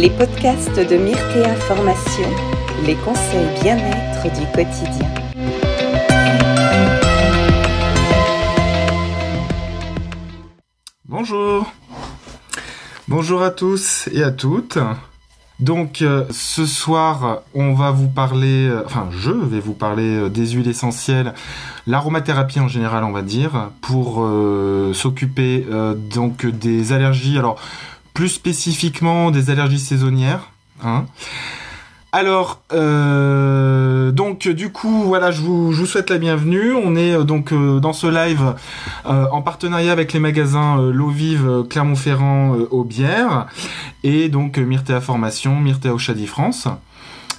les podcasts de Myrtea Formation, les conseils bien-être du quotidien. Bonjour Bonjour à tous et à toutes donc euh, ce soir, on va vous parler, euh, enfin je vais vous parler euh, des huiles essentielles, l'aromathérapie en général, on va dire, pour s'occuper donc des allergies. Alors plus spécifiquement des allergies saisonnières. Hein. Alors, euh, donc du coup, voilà, je vous, souhaite la bienvenue. On est euh, donc euh, dans ce live en partenariat avec les magasins L'eau vive Clermont-Ferrand Aubière et donc Myrtea Formation, Myrtea Chadi France.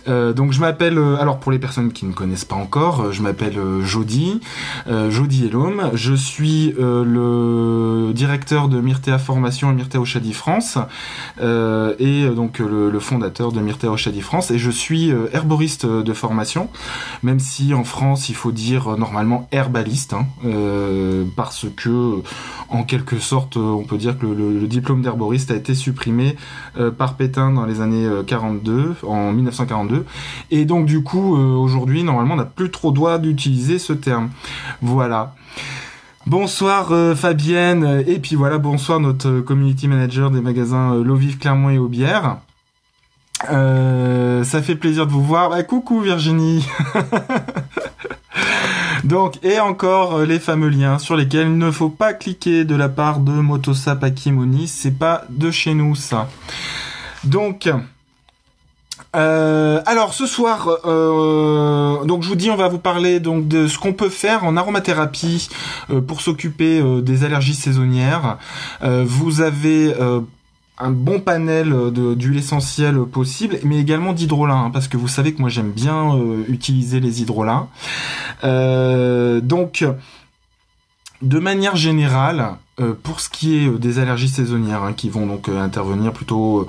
Euh, donc je m'appelle, euh, alors pour les personnes qui ne connaissent pas encore, euh, je m'appelle Jody, Jody Elom. Je suis le directeur de Myrtea Formation et Myrtea Oshadi France et donc le, fondateur de Myrtea Oshadi France. Et je suis herboriste de formation, même si en France il faut dire normalement herbaliste, hein, parce que en quelque sorte on peut dire que le, le diplôme d'herboriste a été supprimé par Pétain dans les années 42, en 1942 et donc du coup, euh, aujourd'hui, normalement, on n'a plus trop droit d'utiliser ce terme. Voilà. Bonsoir euh, Fabienne, et puis voilà, bonsoir notre community manager des magasins euh, L'Eau Clermont et Aubière. ça fait plaisir de vous voir. Bah, coucou Virginie. Donc, et encore les fameux liens sur lesquels il ne faut pas cliquer de la part de Motosa Pakimoni. C'est pas de chez nous ça. Donc, euh, alors ce soir, euh, donc je vous dis, on va vous parler donc de ce qu'on peut faire en aromathérapie euh, pour s'occuper des allergies saisonnières. vous avez un bon panel d'huile essentielle possible, mais également d'hydrolat, hein, parce que vous savez que moi j'aime bien utiliser les hydrolats. donc, de manière générale, euh, pour ce qui est euh, des allergies saisonnières hein, qui vont donc euh, intervenir plutôt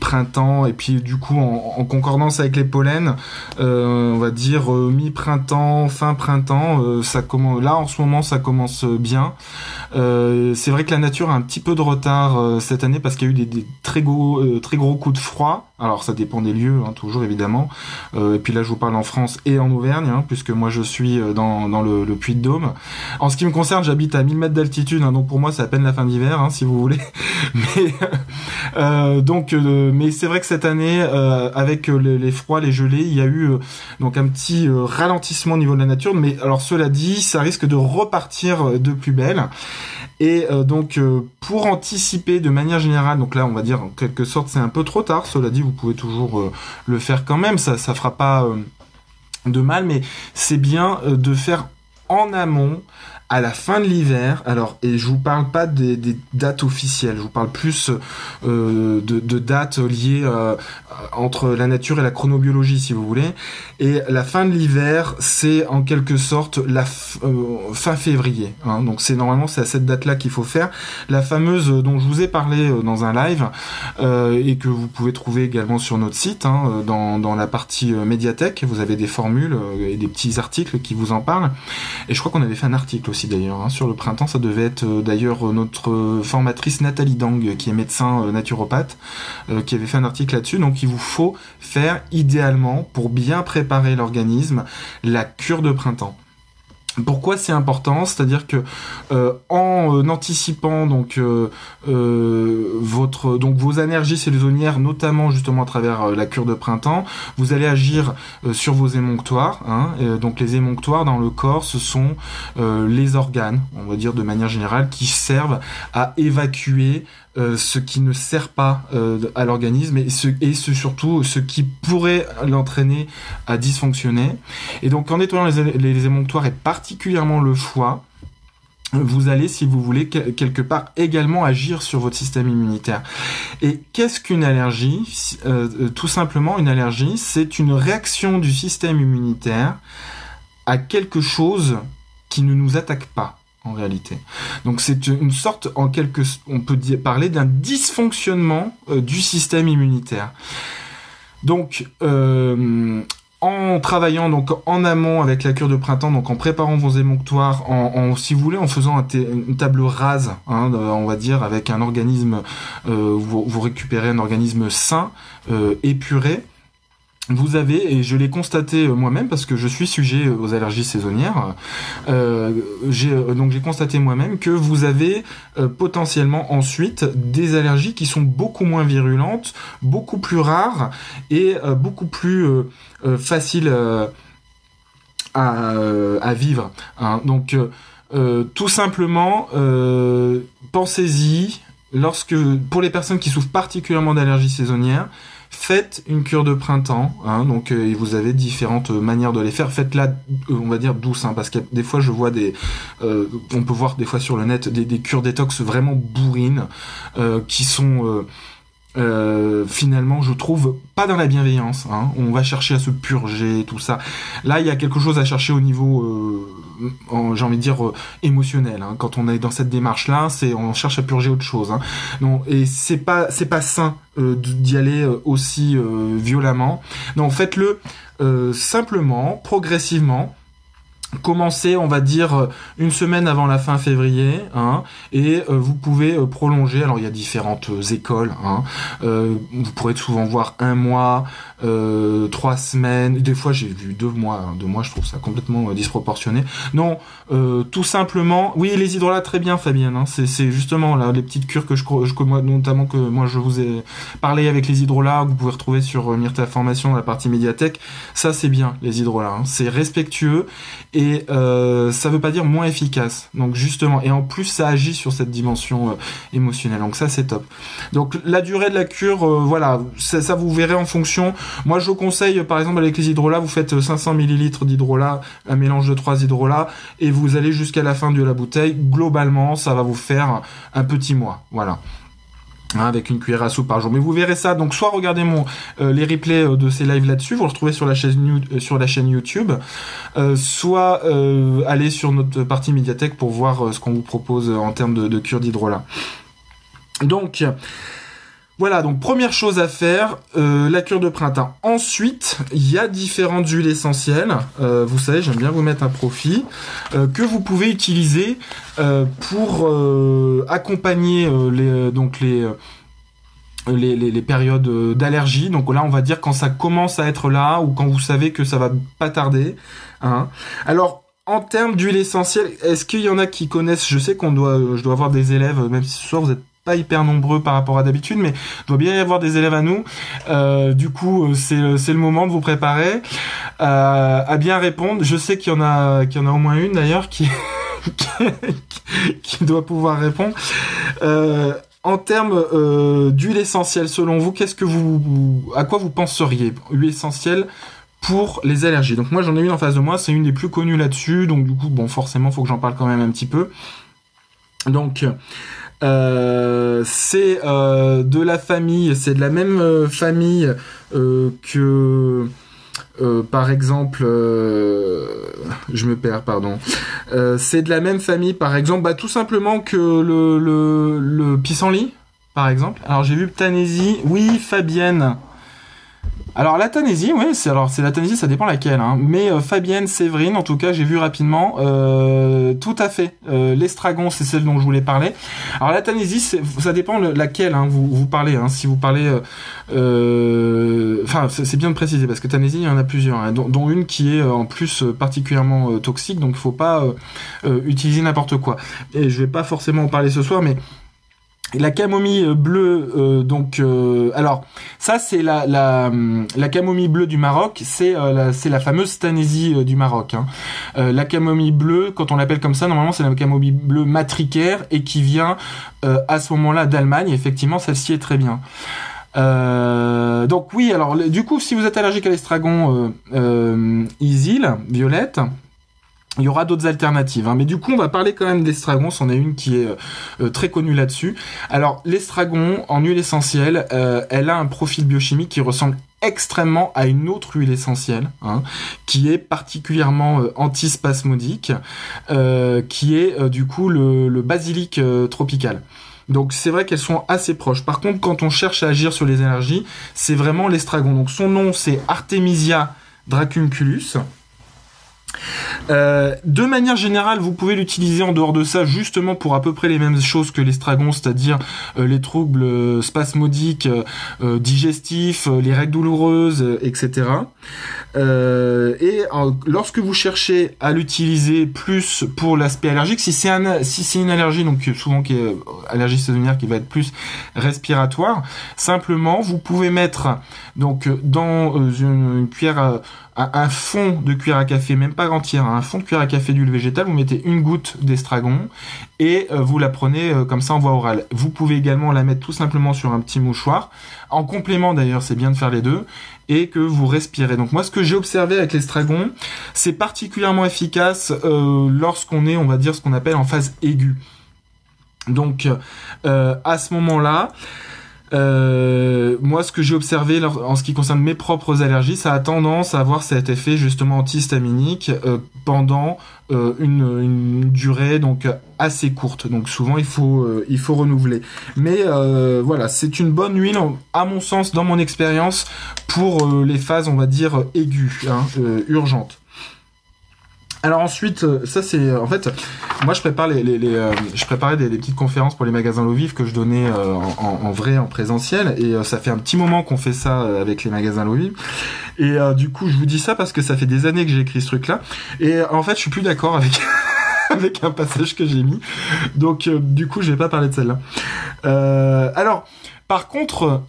printemps et puis du coup en, concordance avec les pollens, on va dire mi-printemps, fin printemps, ça commence là en ce moment ça commence bien. c'est vrai que la nature a un petit peu de retard cette année parce qu'il y a eu des, très gros très gros coups de froid. Alors ça dépend des lieux hein, toujours évidemment. et puis là je vous parle en France et en Auvergne hein, puisque moi je suis dans, dans le, Puy-de-Dôme. En ce qui me concerne, j'habite à 1000 mètres d'altitude donc pour moi c'est à peine la fin d'hiver, hein, si vous voulez. mais euh, donc, euh, mais c'est vrai que cette année, euh, avec les, froids, les gelées, il y a eu donc un petit ralentissement au niveau de la nature. Mais alors cela dit, ça risque de repartir de plus belle. Et donc pour anticiper de manière générale, donc là on va dire en quelque sorte c'est un peu trop tard. Cela dit, vous pouvez toujours le faire quand même. Ça ça fera pas de mal, mais c'est bien de faire en amont à la fin de l'hiver, alors et je vous parle pas des, dates officielles, je vous parle plus euh, de, dates liées euh, entre la nature et la chronobiologie, si vous voulez. Et la fin de l'hiver, c'est en quelque sorte la euh, fin février. Hein. donc c'est normalement c'est à cette date-là qu'il faut faire la fameuse dont je vous ai parlé dans un live et que vous pouvez trouver également sur notre site, hein, dans, dans la partie médiathèque. Vous avez des formules et des petits articles qui vous en parlent. Et je crois qu'on avait fait un article d'ailleurs. Hein. Sur le printemps, ça devait être euh, d'ailleurs notre formatrice Nathalie Dang, qui est médecin euh, naturopathe, euh, qui avait fait un article là-dessus. Donc il vous faut faire idéalement, pour bien préparer l'organisme, la cure de printemps. Pourquoi c'est important? C'est-à-dire que euh, en euh, anticipant donc euh, donc vos énergies saisonnières, notamment justement à travers la cure de printemps, vous allez agir sur vos émonctoires. Hein, donc les émonctoires dans le corps, ce sont les organes, on va dire de manière générale, qui servent à évacuer euh, ce qui ne sert pas euh, à l'organisme et, ce, surtout ce qui pourrait l'entraîner à dysfonctionner. Et donc en nettoyant les, les émonctoires et particulièrement le foie, vous allez, si vous voulez, quelque part également agir sur votre système immunitaire. Et qu'est-ce qu'une allergie euh, Tout simplement, une allergie, c'est une réaction du système immunitaire à quelque chose qui ne nous attaque pas en réalité. Donc c'est une sorte, en quelque, on peut parler d'un dysfonctionnement euh, du système immunitaire. Donc, euh, en travaillant donc en amont avec la cure de printemps, donc en préparant vos émonctoires, en, si vous voulez, en faisant une table rase, hein, on va dire, avec un organisme, euh, vous, récupérez un organisme sain, euh, épuré, vous avez, et je l'ai constaté euh, moi-même parce que je suis sujet aux allergies saisonnières, euh, euh, donc j'ai constaté moi-même que vous avez potentiellement ensuite des allergies qui sont beaucoup moins virulentes, beaucoup plus rares et beaucoup plus faciles à, à, vivre. Hein. Donc tout simplement, pensez-y, lorsque pour les personnes qui souffrent particulièrement d'allergies saisonnières, faites une cure de printemps, hein, donc euh, vous avez différentes manières de les faire. Faites-la, euh, on va dire douce, hein, parce que des fois je vois des, euh, on peut voir des fois sur le net des, des cures détox vraiment bourrines qui sont finalement, je trouve, pas dans la bienveillance. Hein. On va chercher à se purger, tout ça. Là, il y a quelque chose à chercher au niveau j'ai envie de dire euh, émotionnel. Hein. Quand on est dans cette démarche-là, c'est on cherche à purger autre chose. Hein. Non, et c'est pas c'est pas sain euh, d'y aller euh, aussi violemment. Non, faites-le simplement, progressivement commencer, on va dire, euh, une semaine avant la fin février, hein, et euh, vous pouvez euh, prolonger. Alors il y a différentes écoles. Hein, vous pourrez souvent voir un mois, trois semaines. Des fois j'ai vu deux mois. Hein, deux mois, je trouve ça complètement disproportionné. Non, tout simplement. Oui, les hydrolats très bien, Fabienne. C'est justement là les petites cures que je, je notamment que moi je vous ai parlé avec les hydrolats que vous pouvez retrouver sur Myrta Formation la partie médiathèque. Ça c'est bien les hydrolats. C'est respectueux et euh, ça veut pas dire moins efficace. Donc justement, et en plus ça agit sur cette dimension euh, émotionnelle. Donc ça c'est top. Donc la durée de la cure, euh, voilà, ça, vous verrez en fonction. Moi je vous conseille, par exemple avec les hydrolats, vous faites 500 ml d'hydrolat, un mélange de trois hydrolats, et vous allez jusqu'à la fin de la bouteille. Globalement, ça va vous faire un petit mois. Voilà. Hein, avec une cuillère à soupe par jour. Mais vous verrez ça. Donc soit regardez mon euh, les replays euh, de ces lives là-dessus, vous le retrouvez sur la chaîne euh, sur la chaîne YouTube, soit allez sur notre partie médiathèque pour voir ce qu'on vous propose en termes de, de cure d'hydrolat. Donc voilà, donc première chose à faire, euh, la cure de printemps. Ensuite, il y a différentes huiles essentielles. Euh, vous savez, j'aime bien vous mettre un profit euh, que vous pouvez utiliser pour accompagner les donc les les, les, périodes d'allergie. Donc là, on va dire quand ça commence à être là ou quand vous savez que ça va pas tarder. Hein. Alors, en termes d'huile essentielle, est-ce qu'il y en a qui connaissent? Je sais qu'on doit, je dois avoir des élèves, même si ce soir vous êtes pas hyper nombreux par rapport à d'habitude, mais il doit bien y avoir des élèves à nous. Euh, du coup, euh, c'est, c'est le moment de vous préparer euh, à bien répondre. Je sais qu'il y en a, qu'il y en a au moins une d'ailleurs qui, qui, doit pouvoir répondre. en termes d'huile essentielle, selon vous, qu'est-ce que vous, à quoi vous penseriez Huile essentielle pour les allergies? Donc moi j'en ai une en face de moi, c'est une des plus connues là-dessus, donc du coup bon forcément faut que j'en parle quand même un petit peu. Donc euh, c'est euh, de la famille, c'est de la même euh, famille que par exemple, je me perds, pardon. c'est de la même famille, par exemple, bah, tout simplement que le, le, le pissenlit, par exemple. Alors j'ai vu Ptanésie, oui, Fabienne. Alors la Thanésie, oui, c'est alors c'est la Thanésie, ça dépend laquelle. Hein. Mais euh, Fabienne, Séverine, en tout cas, j'ai vu rapidement. Euh, tout à fait. Euh, L'estragon, c'est celle dont je voulais parler. Alors la Thanésie, ça dépend laquelle hein, vous, vous parlez. Hein. Si vous parlez, enfin, c'est bien de préciser parce que Thanésie, il y en a plusieurs, hein, dont, une qui est en plus particulièrement toxique, donc il faut pas utiliser n'importe quoi. Et je vais pas forcément en parler ce soir, mais la camomille bleue, euh, donc, euh, alors ça c'est la, la, camomille bleue du Maroc, c'est euh, la, c'est la fameuse stanésie du Maroc. Hein. la camomille bleue, quand on l'appelle comme ça, normalement c'est la camomille bleue matricaire et qui vient à ce moment-là d'Allemagne. Effectivement, celle-ci est très bien. donc oui, alors du coup, si vous êtes allergique à l'estragon, Isil, violette, il y aura d'autres alternatives, hein. mais du coup on va parler quand même d'estragon, c'en est une qui est euh, euh, très connue là-dessus. Alors l'estragon en huile essentielle, euh, elle a un profil biochimique qui ressemble extrêmement à une autre huile essentielle, hein, qui est particulièrement antispasmodique, qui est du coup le, basilic tropical. Donc c'est vrai qu'elles sont assez proches. Par contre, quand on cherche à agir sur les allergies, c'est vraiment l'estragon. Donc son nom c'est Artemisia dracunculus. Euh, de manière générale, vous pouvez l'utiliser en dehors de ça justement pour à peu près les mêmes choses que l'estragon, c'est-à-dire euh, les troubles euh, spasmodiques, digestifs, les règles douloureuses, etc. et lorsque vous cherchez à l'utiliser plus pour l'aspect allergique, si c'est un, si une allergie, donc souvent qui est allergie saisonnière qui va être plus respiratoire, simplement vous pouvez mettre donc dans une, cuillère un fond de cuillère à café, même pas entière, un fond de cuillère à café d'huile végétale, vous mettez une goutte d'estragon et euh, vous la prenez euh, comme ça en voie orale. Vous pouvez également la mettre tout simplement sur un petit mouchoir. En complément d'ailleurs, c'est bien de faire les deux et que vous respirez. Donc moi, ce que j'ai observé avec l'estragon, c'est particulièrement efficace euh, lorsqu'on est, on va dire, ce qu'on appelle en phase aiguë. Donc à ce moment-là, euh, moi, ce que j'ai observé en ce qui concerne mes propres allergies, ça a tendance à avoir cet effet justement antihistaminique euh, pendant euh, une, durée donc assez courte. Donc souvent, il faut il faut renouveler. Mais voilà, c'est une bonne huile, à mon sens, dans mon expérience, pour les phases, on va dire aiguës, hein, urgentes. Alors ensuite, euh, ça c'est euh, en fait, moi je prépare les, euh, je préparais des, petites conférences pour les magasins l'eau vive que je donnais en, vrai, en présentiel, et ça fait un petit moment qu'on fait ça avec les magasins l'eau vive. Et du coup, je vous dis ça parce que ça fait des années que j'ai écrit ce truc-là, et en fait, je suis plus d'accord avec. avec un passage que j'ai mis. Donc, du coup, je vais pas parler de celle-là. alors, par contre,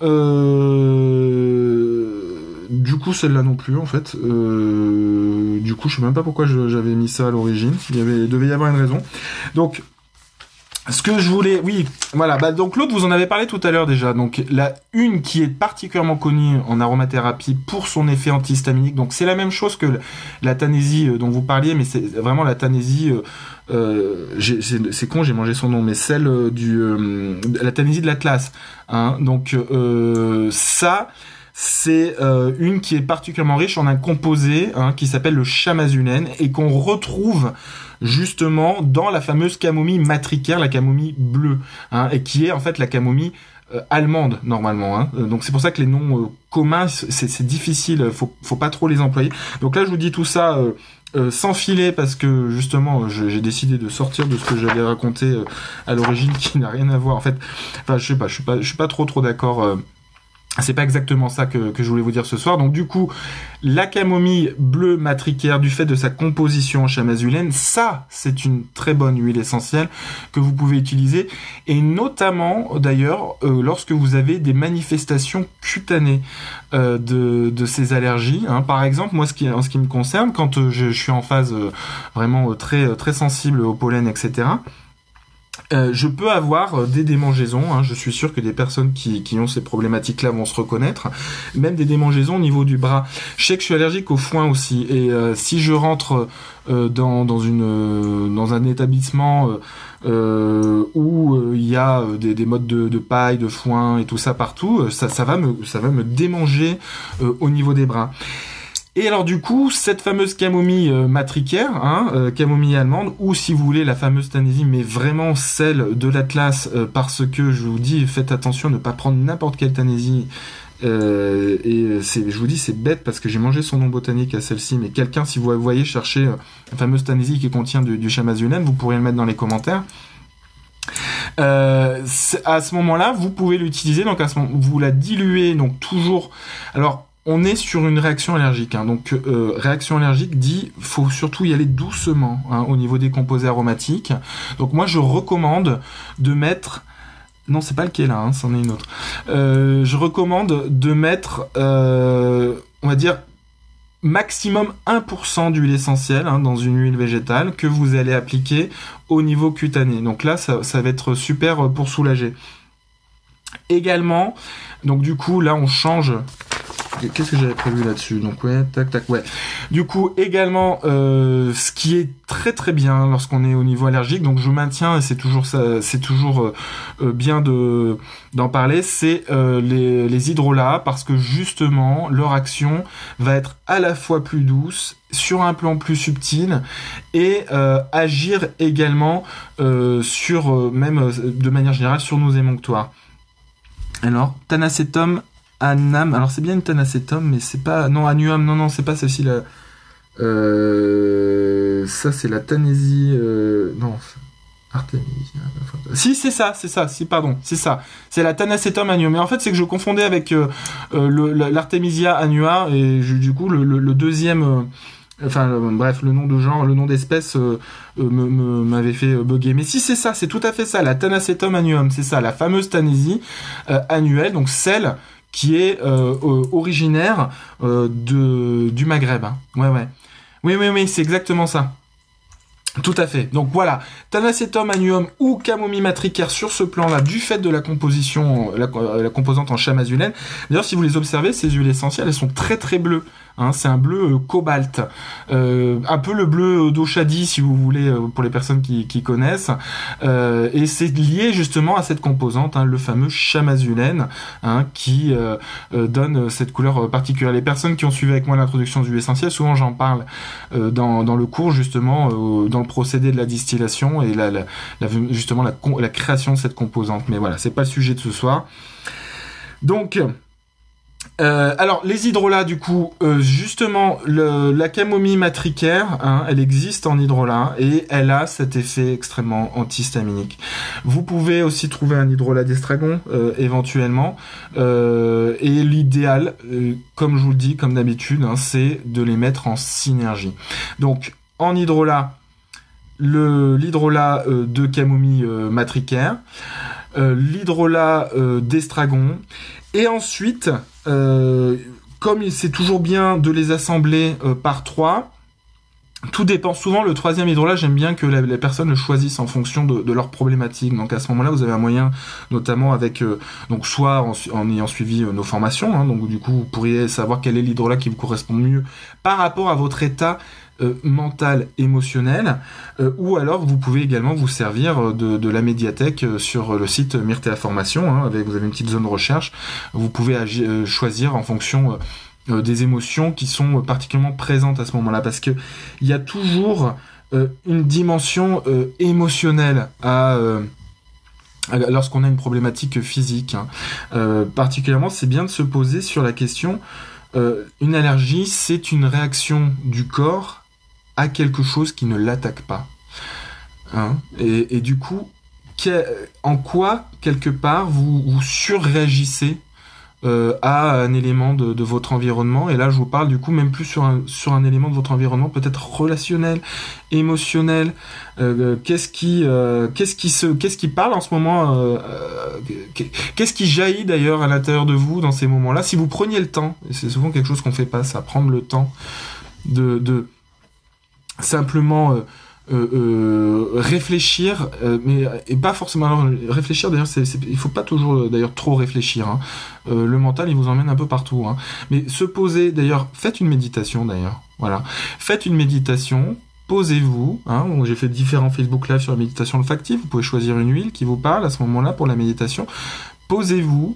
du coup, celle-là non plus, en fait. Euh, du coup, je sais même pas pourquoi j'avais mis ça à l'origine. Il, devait y avoir une raison. Donc, ce que je voulais, oui, voilà. Bah, donc l'autre, vous en avez parlé tout à l'heure déjà. Donc la une qui est particulièrement connue en aromathérapie pour son effet antihistaminique. Donc c'est la même chose que la tanésie euh, dont vous parliez, mais c'est vraiment la tanésie. Euh, c'est con, j'ai mangé son nom, mais celle du la tanésie de l'Atlas. Hein. Donc ça c'est euh, une qui est particulièrement riche en un composé hein, qui s'appelle le chamazulène et qu'on retrouve justement dans la fameuse camomille matricaire, la camomille bleue, hein, et qui est en fait la camomille euh, allemande normalement. Hein. Euh, donc c'est pour ça que les noms communs, c'est difficile, faut, faut pas trop les employer. Donc là je vous dis tout ça sans filer parce que justement j'ai décidé de sortir de ce que j'avais raconté à l'origine qui n'a rien à voir. En fait, enfin je sais pas, je suis pas, je suis pas trop trop d'accord c'est pas exactement ça que, je voulais vous dire ce soir. Donc du coup, la camomille bleue matricaire, du fait de sa composition en chamazulène, ça, c'est une très bonne huile essentielle que vous pouvez utiliser. Et notamment, d'ailleurs, euh, lorsque vous avez des manifestations cutanées euh, de, ces allergies. Hein. Par exemple, moi, en ce qui me concerne, quand euh, je, suis en phase vraiment très, très sensible au pollen, etc., euh, je peux avoir euh, des démangeaisons, hein. je suis sûr que des personnes qui, ont ces problématiques-là vont se reconnaître, même des démangeaisons au niveau du bras. Je sais que je suis allergique au foin aussi, et euh, si je rentre dans, un établissement où il y a des, des modes de, paille, de foin et tout ça partout, ça va me démanger au niveau des bras. Et alors du coup, cette fameuse camomille euh, matricaire, hein, euh, camomille allemande, ou si vous voulez la fameuse tanésie, mais vraiment celle de l'Atlas, euh, parce que je vous dis, faites attention, ne pas prendre n'importe quelle tanésie. et c'est, je vous dis, c'est bête parce que j'ai mangé son nom botanique à celle-ci, mais quelqu'un, si vous voyez chercher la fameuse tanésie qui contient du, du vous pourriez le mettre dans les commentaires. à ce moment-là, vous pouvez l'utiliser. Donc, à ce moment, vous la diluez. Donc, toujours. Alors, on est sur une réaction allergique. Hein. Donc euh, réaction allergique dit faut surtout y aller doucement hein, au niveau des composés aromatiques. Donc moi je recommande de mettre non, c'est pas le là, hein, c'en est une autre. Euh, je recommande de mettre, euh, on va dire, maximum 1% d'huile essentielle dans une huile végétale que vous allez appliquer au niveau cutané. Donc là, ça, ça va être super pour soulager. Également, donc du coup, là, on change Qu'est-ce que j'avais prévu là-dessus? Donc ouais, tac, tac, ouais. Du coup, également, euh, ce qui est très très bien lorsqu'on est au niveau allergique, donc je maintiens et c'est toujours ça, c'est toujours euh, euh, bien de d'en parler, c'est les, les hydrolats parce que justement leur action va être à la fois plus douce sur un plan plus subtil et agir également sur même de manière générale sur nos émonctoires. Alors, tanacétum Anam. Alors c'est bien une tanacétum, mais c'est pas. Non, Anuam, non, non, c'est pas celle-ci. Euh, ça, c'est la Tanésie. Euh... Non, Artemisia. Si, c'est ça, c'est ça, si, pardon, c'est ça. C'est la Tanacetum annua. Mais en fait, c'est que je confondais avec euh, euh l'Artemisia annua, et du coup, le, deuxième. Euh, enfin, euh, bref, le nom de genre, le nom d'espèce m'avait fait bugger. Mais si c'est ça, c'est tout à fait ça, la Tanacetum annuum, c'est ça, la fameuse Tanésie annuelle, donc celle qui est originaire de, du Maghreb. Hein. Ouais, ouais. Oui, oui, oui, c'est exactement ça. Tout à fait. Donc voilà, Tanacetum annuum ou Camomille matricaire sur ce plan-là, du fait de la composition, la, la composante en chamazulène. D'ailleurs, si vous les observez, ces huiles essentielles, elles sont très très bleues. Hein, c'est un bleu euh, cobalt, euh, un peu le bleu d'Oshadi si vous voulez euh, pour les personnes qui, connaissent. et c'est lié justement à cette composante, hein, le fameux chamazulène, hein, qui donne cette couleur particulière. Les personnes qui ont suivi avec moi l'introduction du essentiel, souvent j'en parle dans, dans, le cours justement, dans le procédé de la distillation et la, justement la, la création de cette composante. Mais voilà, c'est pas le sujet de ce soir. Donc, euh, alors les hydrolats du coup, euh, justement la camomille matricaire, hein, elle existe en hydrolat et elle a cet effet extrêmement antihistaminique. Vous pouvez aussi trouver un hydrolat d'estragon euh, éventuellement et l'idéal, comme je vous le dis, comme d'habitude, hein, c'est de les mettre en synergie. Donc en hydrolat, l'hydrolat de camomille matricaire, l'hydrolat d'estragon et ensuite euh, comme c'est toujours bien de les assembler euh, par trois, tout dépend. Souvent, le troisième hydrolat, j'aime bien que les personnes le choisissent en fonction de, leur problématique. Donc à ce moment-là, vous avez un moyen, notamment avec, euh, donc soit en, ayant suivi nos formations, hein, donc du coup, vous pourriez savoir quel est l'hydrolat qui vous correspond mieux par rapport à votre état euh, mental, émotionnel, euh, ou alors vous pouvez également vous servir de, la médiathèque euh, sur le site Myrtea Formation, hein, avec, vous avez une petite zone de recherche, vous pouvez choisir en fonction des émotions qui sont particulièrement présentes à ce moment-là, parce que il y a toujours une dimension émotionnelle à lorsqu'on a une problématique physique. Hein. particulièrement, c'est bien de se poser sur la question une allergie, c'est une réaction du corps à quelque chose qui ne l'attaque pas. Hein? Et, du coup, en quoi, quelque part, vous, vous surréagissez euh, à un élément de, votre environnement? Et là, je vous parle du coup même plus sur un, élément de votre environnement, peut-être relationnel, émotionnel. Euh, qu'est-ce qui, euh, qu'est-ce qui se, qu'est-ce qui parle en ce moment Qu'est-ce qui jaillit d'ailleurs à l'intérieur de vous dans ces moments-là? Si vous preniez le temps, et c'est souvent quelque chose qu'on fait pas, ça, prendre le temps de, de simplement euh, euh, euh, réfléchir, mais et pas forcément alors, réfléchir. D'ailleurs, c'est, il faut pas toujours d'ailleurs trop réfléchir. Hein. le mental, il vous emmène un peu partout. Hein. Mais se poser, d'ailleurs, faites une méditation. D'ailleurs, voilà, faites une méditation. Posez-vous. Hein. J'ai fait différents Facebook Live sur la méditation olfactive. Vous pouvez choisir une huile qui vous parle à ce moment-là pour la méditation. Posez-vous,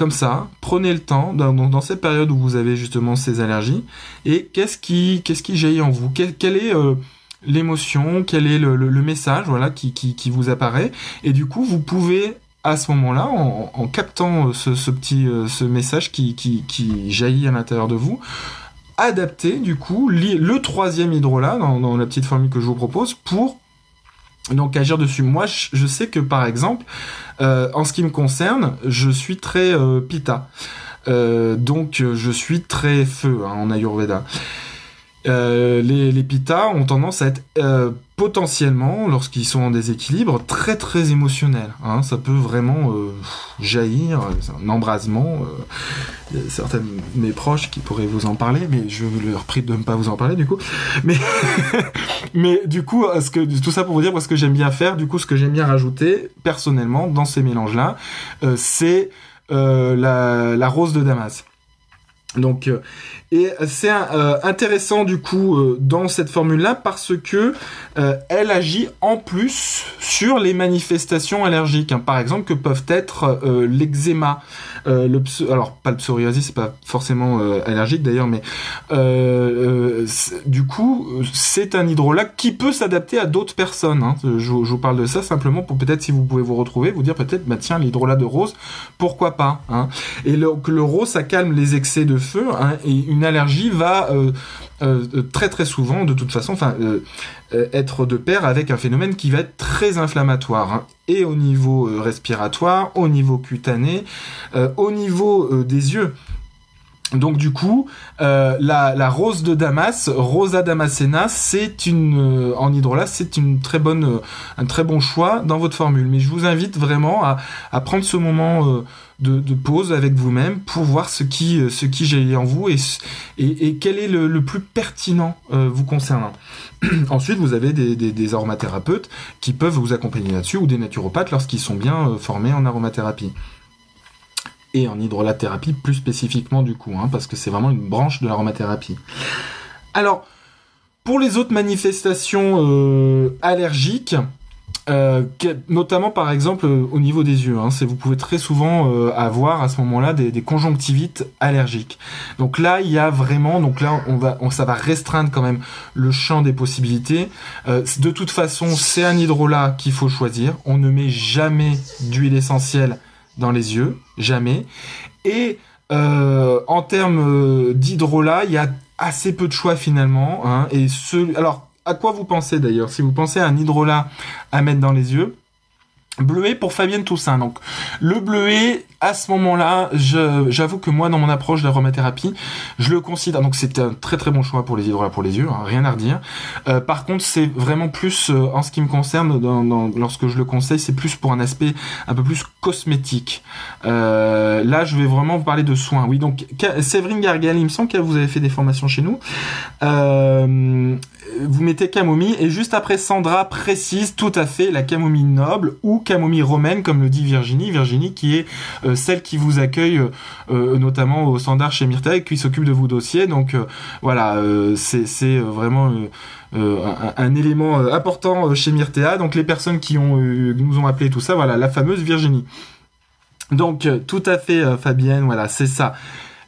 comme ça, prenez le temps dans, cette période où vous avez justement ces allergies et qu'est-ce qui qui jaillit en vous? Quelle est euh, l'émotion? Quel est le, message voilà qui, qui, vous apparaît? Et du coup, vous pouvez à ce moment-là, en, captant euh, ce, petit euh, ce message qui, qui, jaillit à l'intérieur de vous, adapter du coup le troisième hydrolat dans la petite formule que je vous propose pour donc agir dessus. Moi, je sais que par exemple, euh, en ce qui me concerne, je suis très euh, pita. Euh, donc je suis très feu hein, en Ayurveda. Les, les pitas ont tendance à être potentiellement, lorsqu'ils sont en déséquilibre, très très émotionnels. Hein. Ça peut vraiment jaillir, un embrasement. Il y a certains de mes proches qui pourraient vous en parler, mais je leur prie de ne pas vous en parler du coup. Mais, mais du coup, ce que, tout ça pour vous dire ce que j'aime bien faire, du coup, ce que j'aime bien rajouter personnellement dans ces mélanges-là, euh, c'est euh, la, la, rose de Damas. Donc, euh, et c'est euh, intéressant du coup euh, dans cette formule-là parce que elle agit en plus sur les manifestations allergiques, hein. par exemple que peuvent être l'eczéma, le alors pas le psoriasis, c'est pas forcément allergique d'ailleurs, mais du coup c'est un hydrolat qui peut s'adapter à d'autres personnes. Hein. Je, je, vous parle de ça simplement pour peut-être si vous pouvez vous retrouver, vous dire peut-être bah tiens l'hydrolat de rose, pourquoi pas. Hein. Et le, le rose ça calme les excès de feu hein, et une allergie va euh, euh, très très souvent de toute façon enfin euh, être de pair avec un phénomène qui va être très inflammatoire hein, et au niveau respiratoire, au niveau cutané, au niveau des yeux. Donc du coup, la, rose de Damas, Rosa damascena, c'est une en hydrolat, c'est une très bonne, un très bon choix dans votre formule. Mais je vous invite vraiment à prendre ce moment de, pause avec vous-même pour voir ce qui, euh, ce qui j'ai en vous et, et, quel est le, plus pertinent euh, vous concernant. Ensuite, vous avez des, des, aromathérapeutes qui peuvent vous accompagner là-dessus ou des naturopathes lorsqu'ils sont bien euh, formés en aromathérapie et en hydrolathérapie plus spécifiquement du coup, hein, parce que c'est vraiment une branche de l'aromathérapie. Alors, pour les autres manifestations allergiques, euh, notamment par exemple euh, au niveau des yeux. Hein, vous pouvez très souvent euh, avoir à ce moment-là des, conjonctivites allergiques. Donc là, il y a vraiment, donc là, on va, on, ça va restreindre quand même le champ des possibilités. de toute façon, c'est un hydrolat qu'il faut choisir. On ne met jamais d'huile essentielle dans les yeux, jamais. Et en termes d'hydrolat, il y a assez peu de choix finalement. Hein, et ce, alors à quoi vous pensez d'ailleurs Si vous pensez à un hydrolat à mettre dans les yeux, bleuet pour Fabienne Toussaint. Donc le bleuet, à ce moment-là, j'avoue que moi, dans mon approche de l'aromathérapie, je le considère. Donc c'est un très très bon choix pour les hydrolats pour les yeux, hein, rien à redire. Euh, par contre, c'est vraiment plus, euh, en ce qui me concerne, lorsque je le conseille, c'est plus pour un aspect un peu plus cosmétique. Euh, là, je vais vraiment vous parler de soins. Oui, donc Séverine Gargal, il me semble que vous avez fait des formations chez nous. Euh, vous mettez camomille et juste après Sandra précise tout à fait la camomille noble ou camomille romaine comme le dit Virginie, Virginie qui est euh, celle qui vous accueille euh, euh, notamment au standard chez Myrtha et qui s'occupe de vos dossiers. Donc voilà, c'est vraiment un, élément important chez Myrtea. Donc les personnes qui nous ont appelé tout ça, voilà, la fameuse Virginie. Donc tout à fait Fabienne, voilà, c'est ça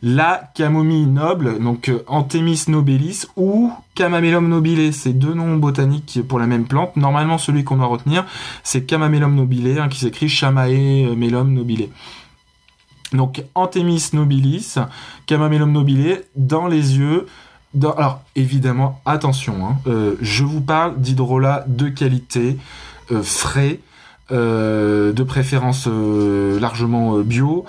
la camomille noble, donc euh, Anthemis nobilis ou Camamellum nobile. C'est deux noms botaniques pour la même plante. Normalement, celui qu'on doit retenir, c'est Camamellum nobile, hein, qui s'écrit Chamae melum nobile. Donc Anthemis nobilis, Camamellum nobile, dans les yeux. Alors évidemment, attention, hein, euh, je vous parle d'hydrolat de qualité, euh, frais, euh, de préférence euh, largement euh, bio.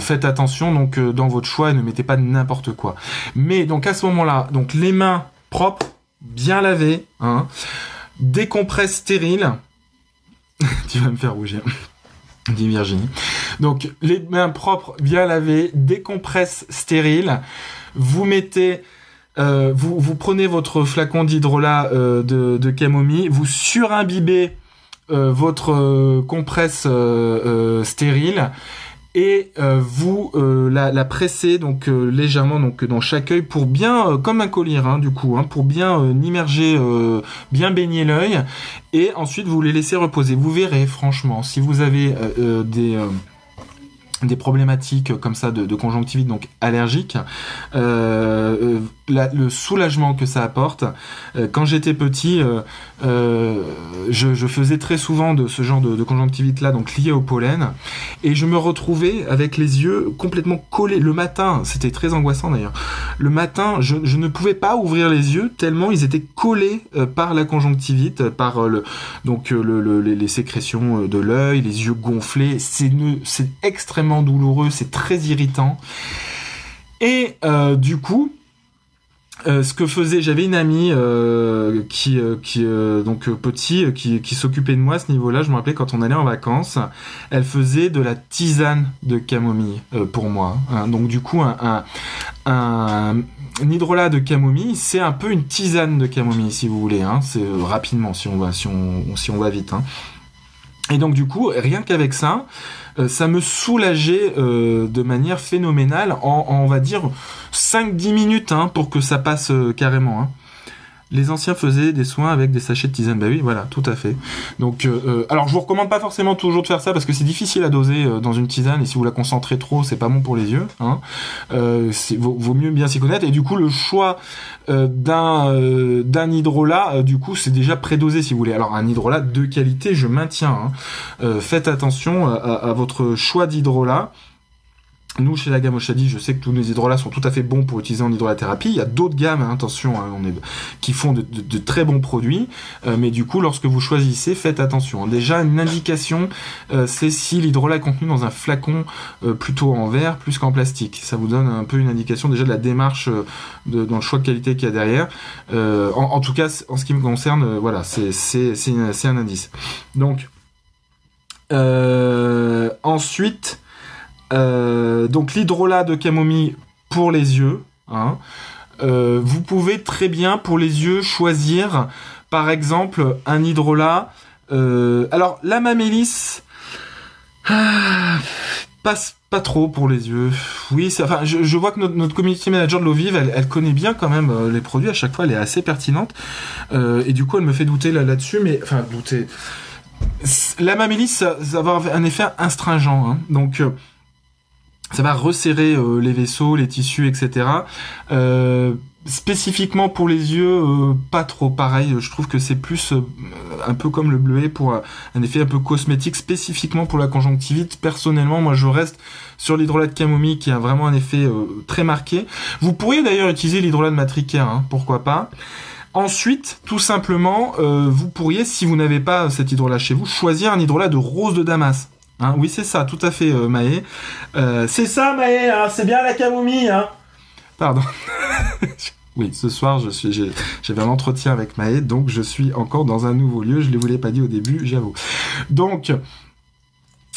faites attention donc dans votre choix et ne mettez pas n'importe quoi. Mais donc à ce moment-là, donc les mains propres, bien lavées, hein, des compresses stériles. tu vas me faire rougir. dit Virginie. Donc les mains propres, bien lavées, des compresses stériles. Vous mettez vous, prenez votre flacon d'hydrolat de, de camomille, vous surimbibez euh, votre euh, compresse euh, stérile et vous la, la, pressez donc légèrement donc dans chaque œil pour bien comme un collier hein, du coup hein, pour bien immerger bien baigner l'œil. Et ensuite vous les laissez reposer. Vous verrez franchement si vous avez des des problématiques comme ça de, conjonctivite donc allergique euh, le soulagement que ça apporte euh, quand j'étais petit euh, je, faisais très souvent de ce genre de, conjonctivite là donc lié au pollen et je me retrouvais avec les yeux complètement collés. Le matin c'était très angoissant d'ailleurs le matin je, ne pouvais pas ouvrir les yeux tellement ils étaient collés par la conjonctivite par le donc le, les, sécrétions de l'œil les yeux gonflés. C'est c'est douloureux, c'est très irritant. Et euh, du coup, euh, ce que faisait, j'avais une amie euh, qui, donc petit, qui, s'occupait de moi à ce niveau-là. Je me rappelais quand on allait en vacances, elle faisait de la tisane de camomille pour moi. Hein. Donc du coup, un, un, hydrolat de camomille, c'est un peu une tisane de camomille si vous voulez. Hein. C'est rapidement si on va si on, si on va vite. Hein. Et donc du coup, rien qu'avec ça, ça me soulageait euh, de manière phénoménale en, on va dire 5-10 minutes hein, pour que ça passe euh, carrément. Hein les anciens faisaient des soins avec des sachets de tisane. Bah oui, voilà, tout à fait. Donc, euh, euh, alors je vous recommande pas forcément toujours de faire ça parce que c'est difficile à doser euh, dans une tisane et si vous la concentrez trop, c'est pas bon pour les yeux. Hein. Vaut, mieux bien s'y connaître. Et du coup, le choix d'un d'un hydrolat, du coup, c'est déjà prédosé si vous voulez. Alors un hydrolat de qualité, je maintiens. Hein. faites attention à, à votre choix d'hydrolat. Nous, chez la gamme Oshadi, je sais que tous nos hydrolats sont tout à fait bons pour utiliser en hydrolathérapie. Il y a d'autres gammes, hein, attention, hein, on est, qui font de, très bons produits. Euh, mais du coup, lorsque vous choisissez, faites attention. Déjà, une indication, euh, c'est si l'hydrolat est contenu dans un flacon euh, plutôt en verre plus qu'en plastique. Ça vous donne un peu une indication déjà de la démarche dans le choix de qualité qu'il y a derrière. En, tout cas, en ce qui me concerne, voilà, c'est un indice. Donc, ensuite... Euh, donc l'hydrolat de camomille pour les yeux. Hein. Euh, vous pouvez très bien pour les yeux choisir par exemple un hydrolat. Euh, alors la mamélis ah, passe pas trop pour les yeux. Oui, enfin, je, vois que notre, community manager de l'eau vive, elle, connaît bien quand même les produits. À chaque fois, elle est assez pertinente. et du coup, elle me fait douter là-dessus. mais enfin, douter. La mamélis, ça, va avoir un effet astringent. Hein. Donc, ça va resserrer euh, les vaisseaux, les tissus, etc. Euh, spécifiquement pour les yeux, euh, pas trop pareil. Je trouve que c'est plus un peu comme le bleuet pour un effet un peu cosmétique, spécifiquement pour la conjonctivite. Personnellement, moi, je reste sur l'hydrolat de camomille qui a vraiment un effet très marqué. Vous pourriez d'ailleurs utiliser l'hydrolat de matricaire, hein, pourquoi pas. Ensuite, tout simplement, vous pourriez, si vous n'avez pas cet hydrolat chez vous, choisir un hydrolat de rose de Damas. Hein, oui, c'est ça, tout à fait, euh, Maë. Euh, c'est ça, Maë, hein, c'est bien la camomille. Hein Pardon. oui, ce soir, je suis, j'avais un entretien avec Maë, donc je suis encore dans un nouveau lieu. Je ne vous l'ai pas dit au début, j'avoue. Donc,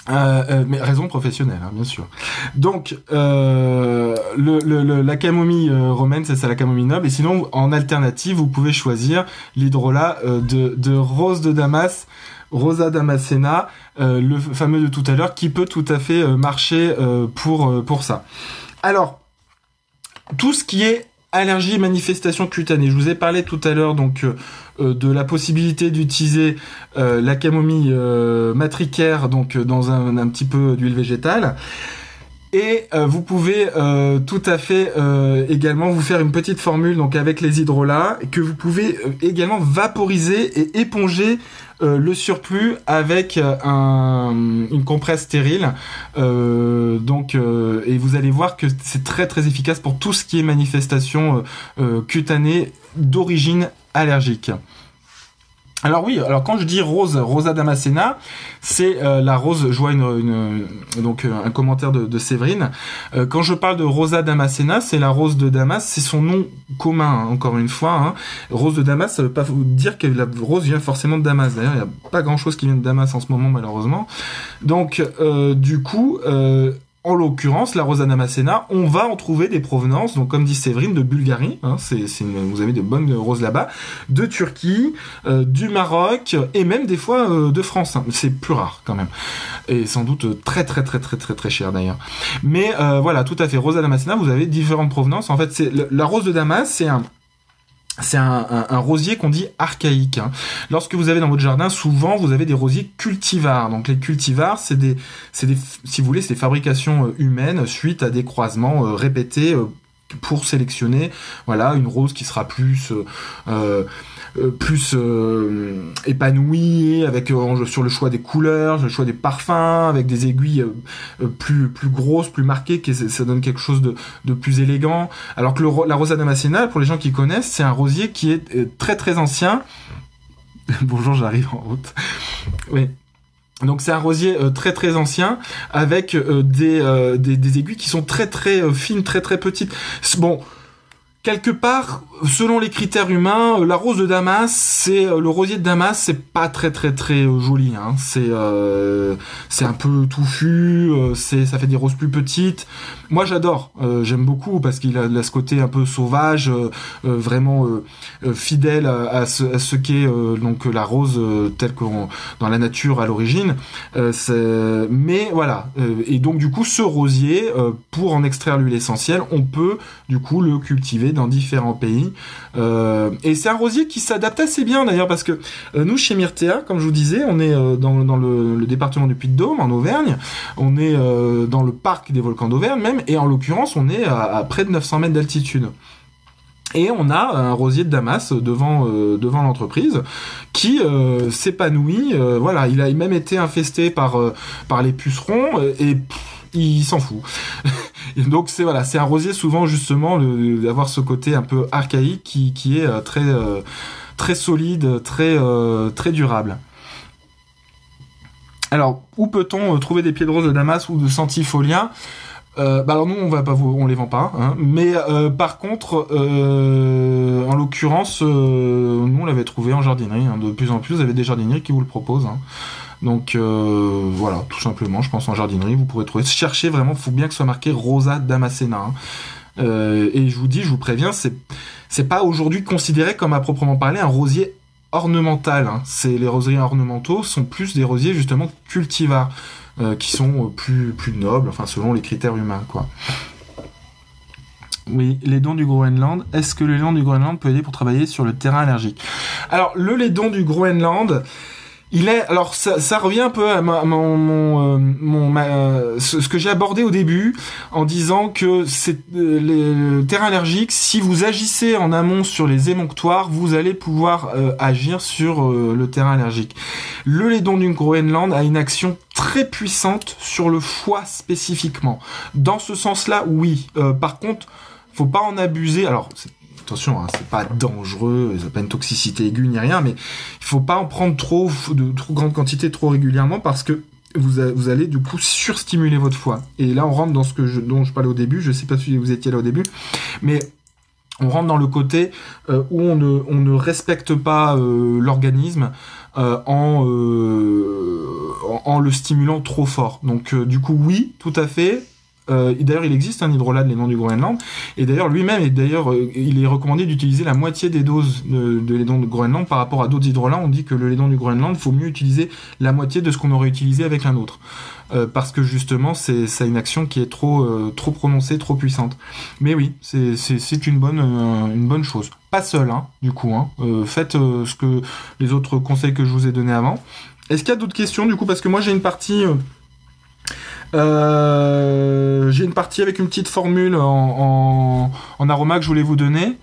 euh, mais raison professionnelle, hein, bien sûr. Donc, le, la camomille romaine, c'est ça, la camomille noble. Et sinon, en alternative, vous pouvez choisir l'hydrolat de, de rose de Damas Rosa Damascena, euh, le fameux de tout à l'heure, qui peut tout à fait euh, marcher euh, pour, pour ça. Alors, tout ce qui est allergie manifestation cutanée. Je vous ai parlé tout à l'heure donc de la possibilité d'utiliser la camomille matricaire donc dans un, un petit peu d'huile végétale. Et vous pouvez tout à fait également vous faire une petite formule donc avec les hydrolats que vous pouvez également vaporiser et éponger euh, le surplus avec euh, une compresse stérile. Euh, et vous allez voir que c'est très très efficace pour tout ce qui est manifestation cutanée d'origine allergique. Alors oui, alors quand je dis rose, Rosa Damascena, c'est euh, la rose. Je vois une, donc euh, un commentaire de, Séverine. Euh, quand je parle de Rosa Damascena, c'est la rose de Damas. C'est son nom commun, hein, encore une fois. Hein. Rose de Damas, ça veut pas dire que la rose vient forcément de Damas. D'ailleurs, il n'y a pas grand chose qui vient de Damas en ce moment, malheureusement. Donc, du coup, en l'occurrence, la Rosa Damascena, on va en trouver des provenances, donc comme dit Séverine, de Bulgarie, hein, c'est, vous avez de bonnes roses là-bas, de Turquie, euh, du Maroc, et même des fois euh, de France. Hein. C'est plus rare quand même. Et sans doute très très très très très très cher d'ailleurs. Mais euh, voilà, tout à fait, Rosa Damascena, vous avez différentes provenances. En fait, c'est la rose de Damas, c'est un c'est un, rosier qu'on dit archaïque. Hein. Lorsque vous avez dans votre jardin, souvent vous avez des rosiers cultivars. Donc les cultivars, c'est des, c'est des, si vous voulez, c'est des fabrications euh, humaines suite à des croisements euh, répétés euh, pour sélectionner, voilà, une rose qui sera plus plus euh, épanoui, avec euh, sur le choix des couleurs, le choix des parfums, avec des aiguilles plus plus grosses, plus marquées, que ça donne quelque chose de, de plus élégant. Alors que la Rosa Damascena, pour les gens qui connaissent, c'est un rosier qui est très très ancien. Bonjour, j'arrive en route. Oui. Donc c'est un rosier très très ancien avec des, des, des, aiguilles qui sont très très fines, très très petites. Bon, quelque part, selon les critères humains, euh, la rose de Damas, c'est euh, le rosier de Damas, c'est pas très très très euh, joli. Hein. C'est c'est un peu touffu, c'est ça fait des roses plus petites. Moi, j'adore, j'aime beaucoup parce qu'il a, ce côté un peu sauvage, vraiment fidèle à, ce, à ce qu'est donc la rose telle qu'on dans la nature à l'origine. mais voilà, et donc du coup, ce rosier, pour en extraire l'huile essentielle, on peut du coup le cultiver dans différents pays. Euh, et c'est un rosier qui s'adapte assez bien d'ailleurs parce que euh, nous chez Myrtea, comme je vous disais, on est euh, dans, le, département du Puy-de-Dôme en Auvergne, on est dans le parc des volcans d'Auvergne même, et en l'occurrence on est à, près de 900 mètres d'altitude. Et on a un rosier de Damas devant devant l'entreprise qui s'épanouit. voilà, il a même été infesté par par les pucerons et il s'en fout. donc c'est voilà, c'est un rosier souvent justement d'avoir ce côté un peu archaïque qui, est euh, très euh, très solide, très euh, très durable. Alors, où peut-on trouver des pieds de rose de Damas ou de centifolia bah alors nous on va les vend pas, hein. mais par contre, en l'occurrence, nous on l'avait trouvé en jardinerie. Hein. de plus en plus, vous avez des jardineries qui vous le proposent. Hein. Donc euh, voilà, tout simplement, je pense en jardinerie, vous pourrez trouver. Cherchez vraiment, il faut bien que ce soit marqué Rosa Damascena. Hein. Euh, et je vous dis, je vous préviens, c'est c'est pas aujourd'hui considéré comme à proprement parler un rosier ornemental. Hein. C'est les rosiers ornementaux sont plus des rosiers justement cultivars, euh, qui sont plus plus nobles, enfin selon les critères humains, quoi. Oui, les dons du Groenland. Est-ce que le lait du Groenland peut aider pour travailler sur le terrain allergique? Alors, le lait du Groenland, il est alors ça, revient un peu à mon, mon, euh, euh, ce, que j'ai abordé au début en disant que c'est euh, le terrain allergique si vous agissez en amont sur les émonctoires vous allez pouvoir agir sur le terrain allergique. Le laidon du Groenland a une action très puissante sur le foie spécifiquement. Dans ce sens là oui par contre faut pas en abuser. Alors attention, hein, c'est pas dangereux, c'est pas une toxicité aiguë ni rien, mais il faut pas en prendre trop, de trop grande quantité trop régulièrement parce que vous, vous allez du coup surstimuler votre foie. Et là, on rentre dans ce que je, dont je parlais au début. Je sais pas si vous étiez là au début, mais on rentre dans le côté euh, où on ne, on ne respecte pas euh, l'organisme euh, en, en, le stimulant trop fort. Donc du coup oui, tout à fait. Euh, d'ailleurs, il existe un hydrolat les noms du Groenland. Et d'ailleurs, lui-même, et d'ailleurs, euh, il est recommandé d'utiliser la moitié des doses de, de du Groenland par rapport à d'autres hydrolats. On dit que le laidon du Groenland, faut mieux utiliser la moitié de ce qu'on aurait utilisé avec un autre. Euh, parce que justement, c'est ça une action qui est trop euh, trop prononcée, trop puissante. Mais oui, c'est c'est une bonne une bonne chose. Pas seul, hein, du coup. Hein. faites ce que les autres conseils que je vous ai donnés avant. Est-ce qu'il y a d'autres questions du coup? Parce que moi j'ai une partie euh, j'ai une partie avec une petite formule en, en, aroma que je voulais vous donner.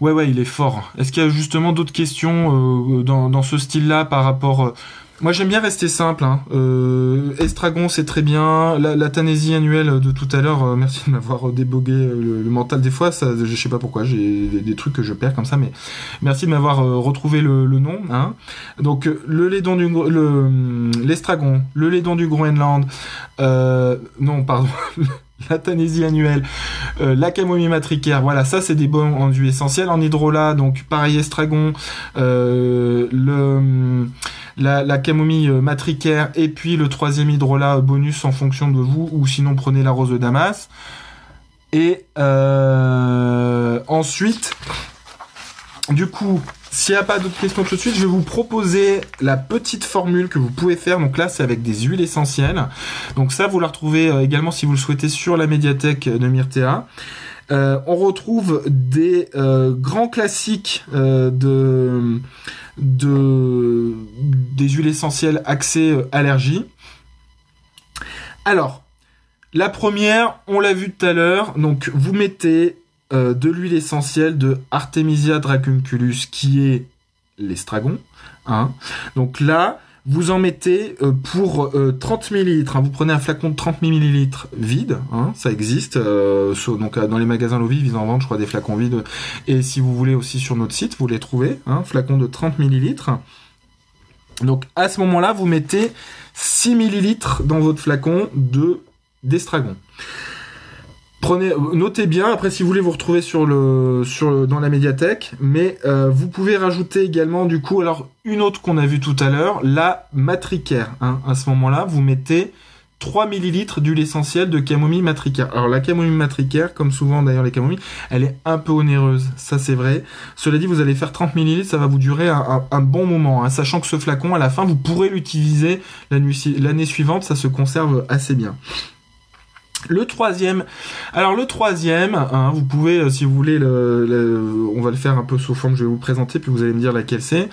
Ouais, ouais, il est fort. Est-ce qu'il y a justement d'autres questions euh, dans, ce style-là par rapport euh, moi j'aime bien rester simple. Hein. Euh, Estragon c'est très bien. La, la annuelle de tout à l'heure, euh, merci de m'avoir débogué euh, le, mental des fois. Ça, je sais pas pourquoi, j'ai des, trucs que je perds comme ça, mais merci de m'avoir retrouvé le, le, nom. Hein. Donc le laidon du le l'estragon, le laidon du Groenland. non, pardon. la Tanésie annuelle, la camomille matricaire, voilà, ça c'est des bons enduits essentiels. En hydrolat, donc pareil estragon, le la, camomille euh, matricaire et puis le troisième hydrolat bonus en fonction de vous ou sinon prenez la rose de Damas. Et euh, ensuite, du coup, s'il n'y a pas d'autres questions tout de suite, je vais vous proposer la petite formule que vous pouvez faire. Donc là, c'est avec des huiles essentielles. Donc ça, vous la retrouvez euh, également si vous le souhaitez sur la médiathèque de Myrtea. on retrouve des grands classiques de de, des huiles essentielles axées euh, allergie. Alors, la première, on l'a vu tout à l'heure, donc vous mettez euh, de l'huile essentielle de Artemisia dracunculus qui est l'estragon. Hein. Donc là, vous en mettez euh, pour 30 euh, ml. Hein. vous prenez un flacon de 30 ml vide, hein, ça existe. Donc dans les magasins Loviv, ils en vendent, je crois, des flacons vides. Et si vous voulez aussi sur notre site, vous les trouvez. Hein, flacon de 30 ml. Donc à ce moment-là, vous mettez 6 ml dans votre flacon de d'estragon. Prenez, notez bien. Après, si vous voulez vous retrouver sur le, sur dans la médiathèque, mais euh, vous pouvez rajouter également du coup, alors une autre qu'on a vue tout à l'heure, la matricaire. Hein. À ce moment-là, vous mettez 3 millilitres d'huile essentielle de camomille matricaire. Alors la camomille matricaire, comme souvent d'ailleurs les camomilles, elle est un peu onéreuse, ça c'est vrai. Cela dit, vous allez faire 30 millilitres, ça va vous durer un, bon moment, hein. sachant que ce flacon, à la fin, vous pourrez l'utiliser l'année suivante, ça se conserve assez bien. Le troisième, alors le troisième, hein, vous pouvez, euh, si vous voulez, le, on va le faire un peu sous forme, je vais vous présenter, puis vous allez me dire laquelle c'est.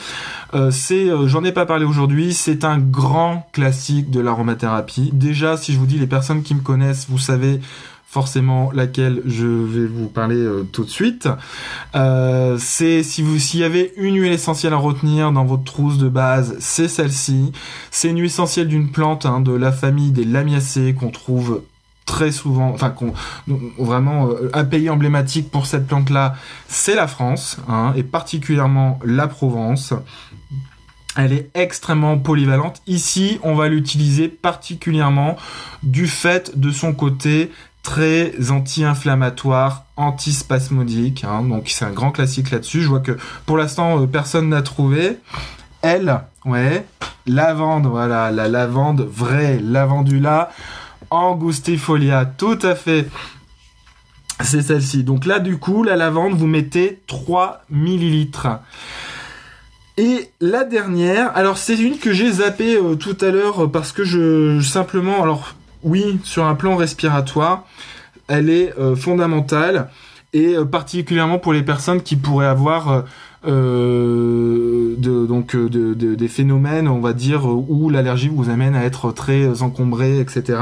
Euh, c'est, euh, j'en ai pas parlé aujourd'hui, c'est un grand classique de l'aromathérapie. Déjà, si je vous dis les personnes qui me connaissent, vous savez forcément laquelle je vais vous parler tout de suite. c'est si vous s'il y avait une huile essentielle à retenir dans votre trousse de base, c'est celle-ci. C'est une huile essentielle d'une plante hein, de la famille des lamiacées qu'on trouve très souvent, enfin vraiment euh, un pays emblématique pour cette plante-là, c'est la France, hein, et particulièrement la Provence. Elle est extrêmement polyvalente. Ici, on va l'utiliser particulièrement du fait de son côté très anti-inflammatoire, antispasmodique. Hein, donc c'est un grand classique là-dessus. Je vois que pour l'instant euh, personne n'a trouvé. Elle, ouais, lavande, voilà, la lavande vraie, lavandula angustifolia, tout à fait. C'est celle-ci. Donc là, du coup, la lavande, vous mettez 3 millilitres. Et la dernière, alors c'est une que j'ai zappée euh, tout à l'heure parce que je simplement, alors oui, sur un plan respiratoire, elle est euh, fondamentale et euh, particulièrement pour les personnes qui pourraient avoir donc des phénomènes, on va dire, où l'allergie vous amène à être très encombré, etc.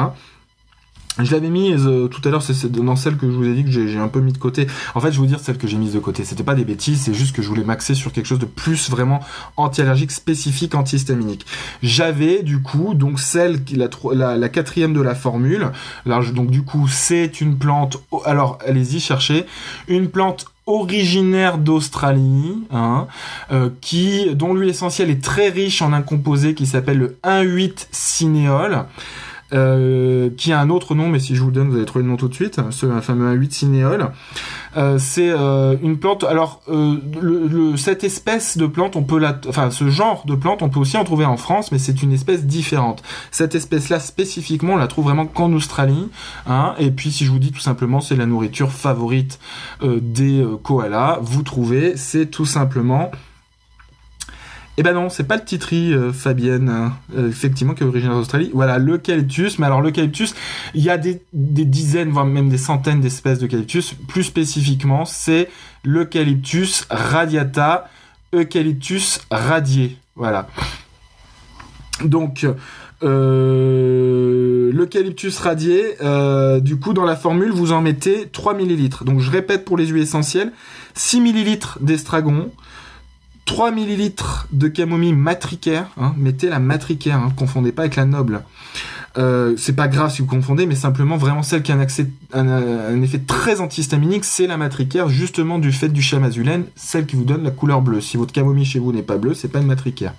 Je l'avais mise euh, tout à l'heure, c'est dans celle que je vous ai dit que j'ai un peu mis de côté. En fait, je vais vous dire celle que j'ai mise de côté. C'était pas des bêtises, c'est juste que je voulais m'axer sur quelque chose de plus vraiment anti-allergique, spécifique, antihistaminique. J'avais du coup donc celle qui la, la, la quatrième de la formule. Alors donc du coup c'est une plante. Alors allez-y chercher une plante originaire d'Australie, hein, euh, qui dont l'huile essentielle est très riche en un composé qui s'appelle le 1,8 cinéole. Euh, qui a un autre nom, mais si je vous le donne, vous allez trouver le nom tout de suite, ce fameux 8 cinéole. Euh, c'est euh, une plante. Alors, le, cette espèce de plante, on peut la, enfin, ce genre de plante, on peut aussi en trouver en France, mais c'est une espèce différente. Cette espèce-là spécifiquement, on la trouve vraiment qu'en Australie. Hein, et puis, si je vous dis tout simplement, c'est la nourriture favorite des koalas, vous trouvez, c'est tout simplement eh ben non, c'est pas le titri, euh, Fabienne, hein. euh, effectivement, qui est originaire d'Australie. Voilà, l'eucalyptus. Mais alors, l'eucalyptus, il y a des, dizaines, voire même des centaines d'espèces d'eucalyptus. Plus spécifiquement, c'est l'eucalyptus radiata, eucalyptus radié. Voilà. Donc, euh, l'eucalyptus radié, du coup, dans la formule, vous en mettez 3 millilitres. Donc, je répète pour les huiles essentielles, 6 millilitres d'estragon, 3 millilitres de camomille matricaire, hein, mettez la matricaire, hein, confondez pas avec la noble. Euh, c'est pas grave si vous confondez, mais simplement vraiment celle qui a un, effet très antihistaminique, c'est la matricaire, justement du fait du chamazulène, celle qui vous donne la couleur bleue. Si votre camomille chez vous n'est pas bleue, c'est pas une matricaire.